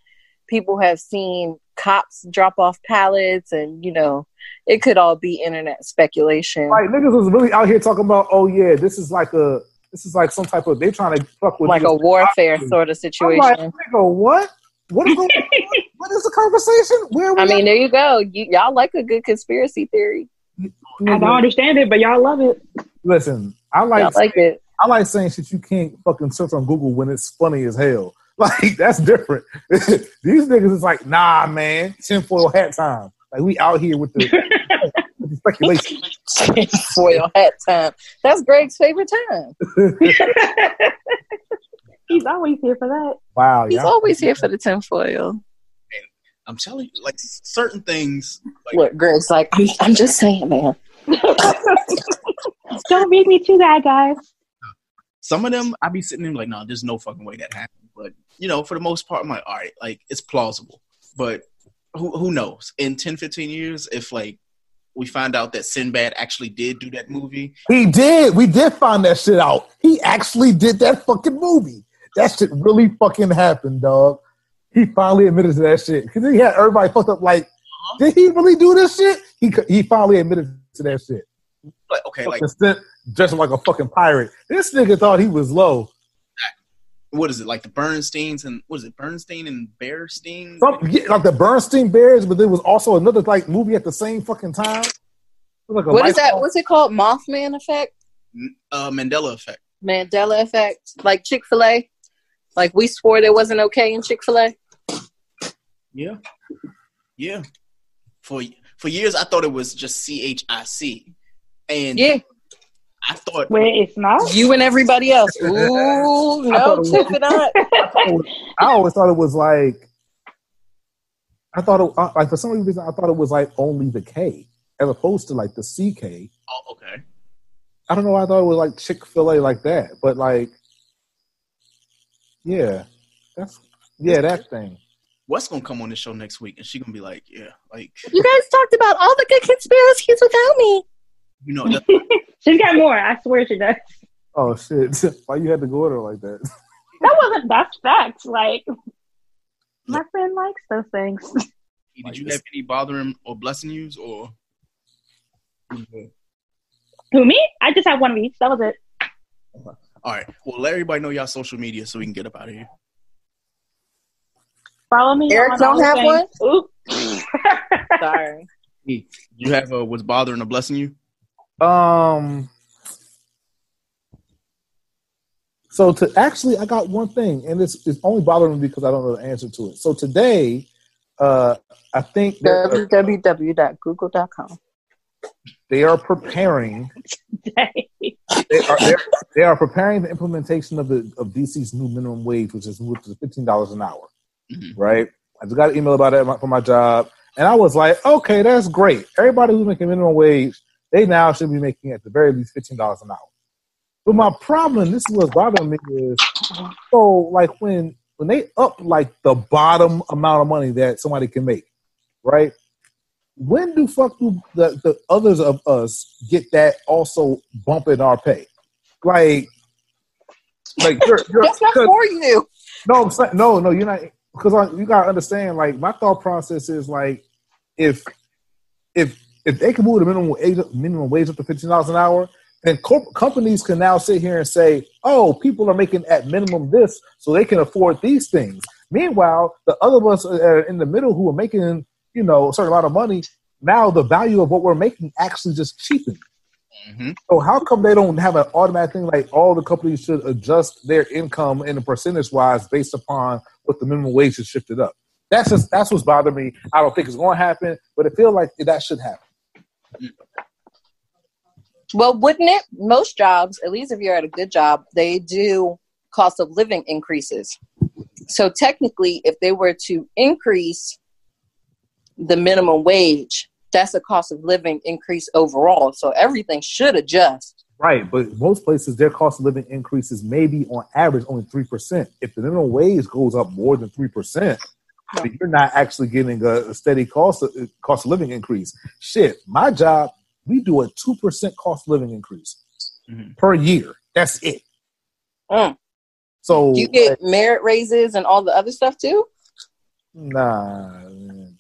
people have seen cops drop off pallets, and you know, it could all be internet speculation. Like niggas was really out here talking about, oh yeah, this is like a This is like some type of they trying to fuck with like you. a warfare sort of situation. like, nigga, what? What is going on? What is the conversation? Where are we I mean, at? there you go. You, y'all like a good conspiracy theory. I don't understand it, but y'all love it. Listen, I Y'all like like it. I like saying shit you can't fucking search on Google when it's funny as hell. Like that's different. These niggas is like, nah, man, tinfoil hat time. Like we out here with the, with the speculation. Foil hat time. That's Greg's favorite time. He's always here for that. wow, He's always here for the tinfoil. I'm telling you, like certain things. Like, Look, Greg's like, I'm, I'm just saying, man. Don't read me to that, guys. some of them, I be sitting there like, no, there's no fucking way that happened. But you know, for the most part, I'm like, all right, like it's plausible. But who who knows? In 10, 15 years, if like we find out that Sinbad actually did do that movie, He did. We did find that shit out. He actually did that fucking movie. That shit really fucking happened, dog. He finally admitted to that shit because he had everybody fucked up. Like, did he really do this shit? He he finally admitted to that shit. like okay, like Instead, dressing like a fucking pirate. This nigga thought he was low. What is it? Like the Bernsteins and what is it? Bernstein and Bearstein? Some, yeah, like the Bernstein Bears, but there was also another like movie at the same fucking time. Like What is that? lifelong- What's it called? Mothman effect? Uh, Mandela effect. Mandela effect? Like Chick fil A? Like we swore there wasn't okay in Chick fil A? Yeah, yeah. For for years, I thought it was just C H I C, and Yeah. I thought Where it's not. You and everybody else. Ooh, no, thought it was- tip it up. I always thought it was like, I thought it uh, like for some reason I thought it was like only the K as opposed to like the CK. oh, okay. I don't know. I thought it was like Chick Fil A like that, but like, yeah, that's yeah that thing. What's gonna come on the show next week, and she gonna be like, yeah, like You guys talked about all the good conspiracies without me. You know, She's got more. I swear she does. Oh shit! Why you had to go at her like that? That wasn't. That's facts. Like my friend likes those things. did you have any bothering or blessing yous, or Who me? I just had one of each. That was it. all right? Well, let everybody know y'all social media so we can get up out of here. Follow me. Eric on don't have things. Oop. Sorry. You have a what's bothering or blessing you? Um. So to actually, I got one thing, and it's it's only bothering me because I don't know the answer to it. So today, uh, I think that, www.google.com. they are preparing. They are they're- they are preparing the implementation of the of DC's new minimum wage, which is moved to fifteen dollars an hour. Mhm. Right. I just got an email about it from my job, and I was like, okay, that's great. Everybody who's making minimum wage, they now should be making at the very least fifteen dollars an hour. But my problem, this is what's bothering me, is so like when when they up like the bottom amount of money that somebody can make, right? When do fuck do the, the others of us get that also bump in our pay? Like, like you're, you're That's not for you. no, no, no, you're not because uh, you gotta understand. Like my thought process is like if if if they can move the minimum wage minimum wage up to fifteen dollars an hour, then corp- companies can now sit here and say, "Oh, people are making at minimum this, so they can afford these things." Meanwhile, the other of us are in the middle who are making you know a certain amount of money. Now the value of what we're making actually just cheapens. hmm So how come they don't have an automatic thing like all the companies should adjust their income in a percentage wise based upon what the minimum wage is shifted up? That's just that's what's bothering me. I don't think it's going to happen, but it feels like that should happen. Well, wouldn't it? Most jobs, at least if you're at a good job, they do cost of living increases. So technically, if they were to increase the minimum wage, that's a cost of living increase overall. So everything should adjust. Right, but most places their cost of living increases maybe on average only three percent. If the minimum wage goes up more than three percent, then you're not actually getting a, a steady cost of, cost of living increase. Shit, my job we do a two percent cost of living increase Mhm. per year. That's it. Mm. So You get merit raises and all the other stuff too. Nah. man.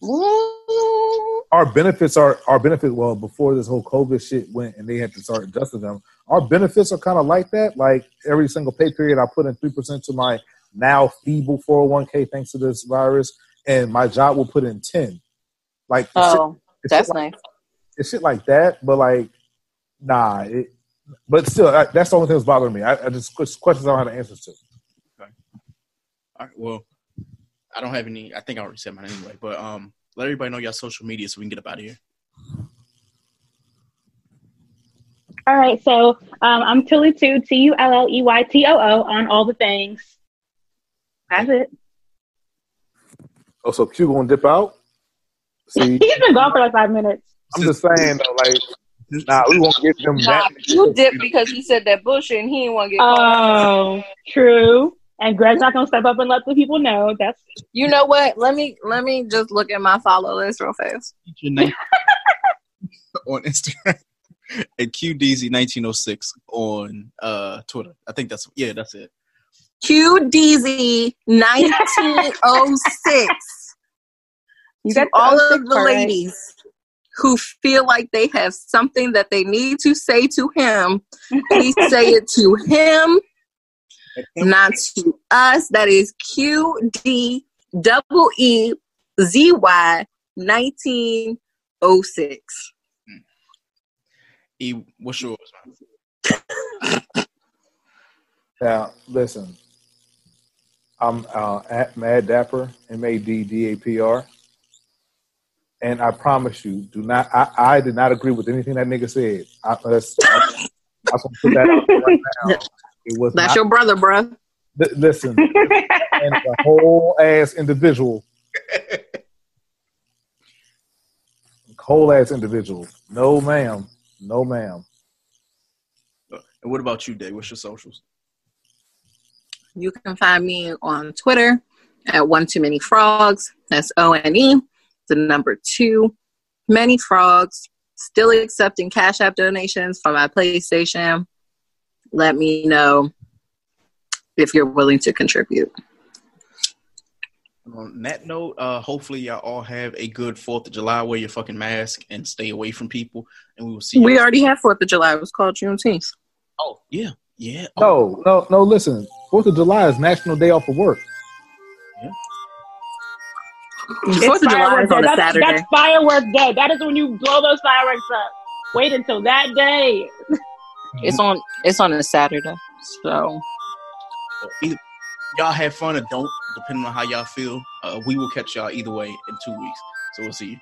Our benefits are our benefits. Well, before this whole COVID shit went and they had to start adjusting them, our benefits are kind of like that. Like every single pay period, I put in three percent to my now feeble four hundred one k thanks to this virus, and my job will put in ten. Like it's shit- Oh, that's shit like, nice. it's shit like that, but like nah. It, but still, I, that's the only thing that's bothering me. I, I just questions I don't have the answers to. All right. Well, I don't have any. I think I already said mine anyway. But um, let everybody know your social media so we can get up out of here. All right, so um, I'm Tully Two, T U L L E Y T O O, on all the things. That's it. Oh, so Q gonna dip out? See, He's been gone for like five minutes. I'm just saying though, like, nah, we won't give them Nah, that. you dipped because he said that bullshit and he didn't want to get caught. Oh, true. And Greg's not gonna step up and let the people know. That's You know what? Let me let me just look at my follow list real fast. Your name on Instagram and QDZ1906 on uh Twitter. I think that's yeah, that's it. QDZ nineteen oh six. You To got all of the part ladies who feel like they have something that they need to say to him, please say it to him, not to us. That is Q D double E Z Y nineteen oh six. E, what's yours, man? Now, listen, I'm uh, at Mad Dapper, M A D D A P R, and I promise you, do not. I, I did not agree with anything that nigga said. I, that's, I, I just want to put that out right now. It was That's not, your brother, bruh. li- listen, and a whole ass individual, whole ass individual. No, ma'am. No, ma'am. And what about you, Dave? What's your socials? You can find me on Twitter at one too many frogs. That's O N E, the number two. Many frogs. Still accepting Cash App donations for my PlayStation. Let me know if you're willing to contribute. On that note, uh, hopefully y'all all have a good Fourth of July. Wear your fucking mask and stay away from people. And we will see. We you. already have Fourth of July. It was called Juneteenth. Oh yeah, yeah. Oh, No, no, no. Listen, Fourth of July is National Day off of work. Fourth of July is fireworks on day. a That's, Saturday. that's fireworks day. That is when you blow those fireworks up. Wait until that day. It's on. It's on a Saturday. So either y'all have fun or don't, depending on how y'all feel. Uh, we will catch y'all either way in two weeks. So we'll see you.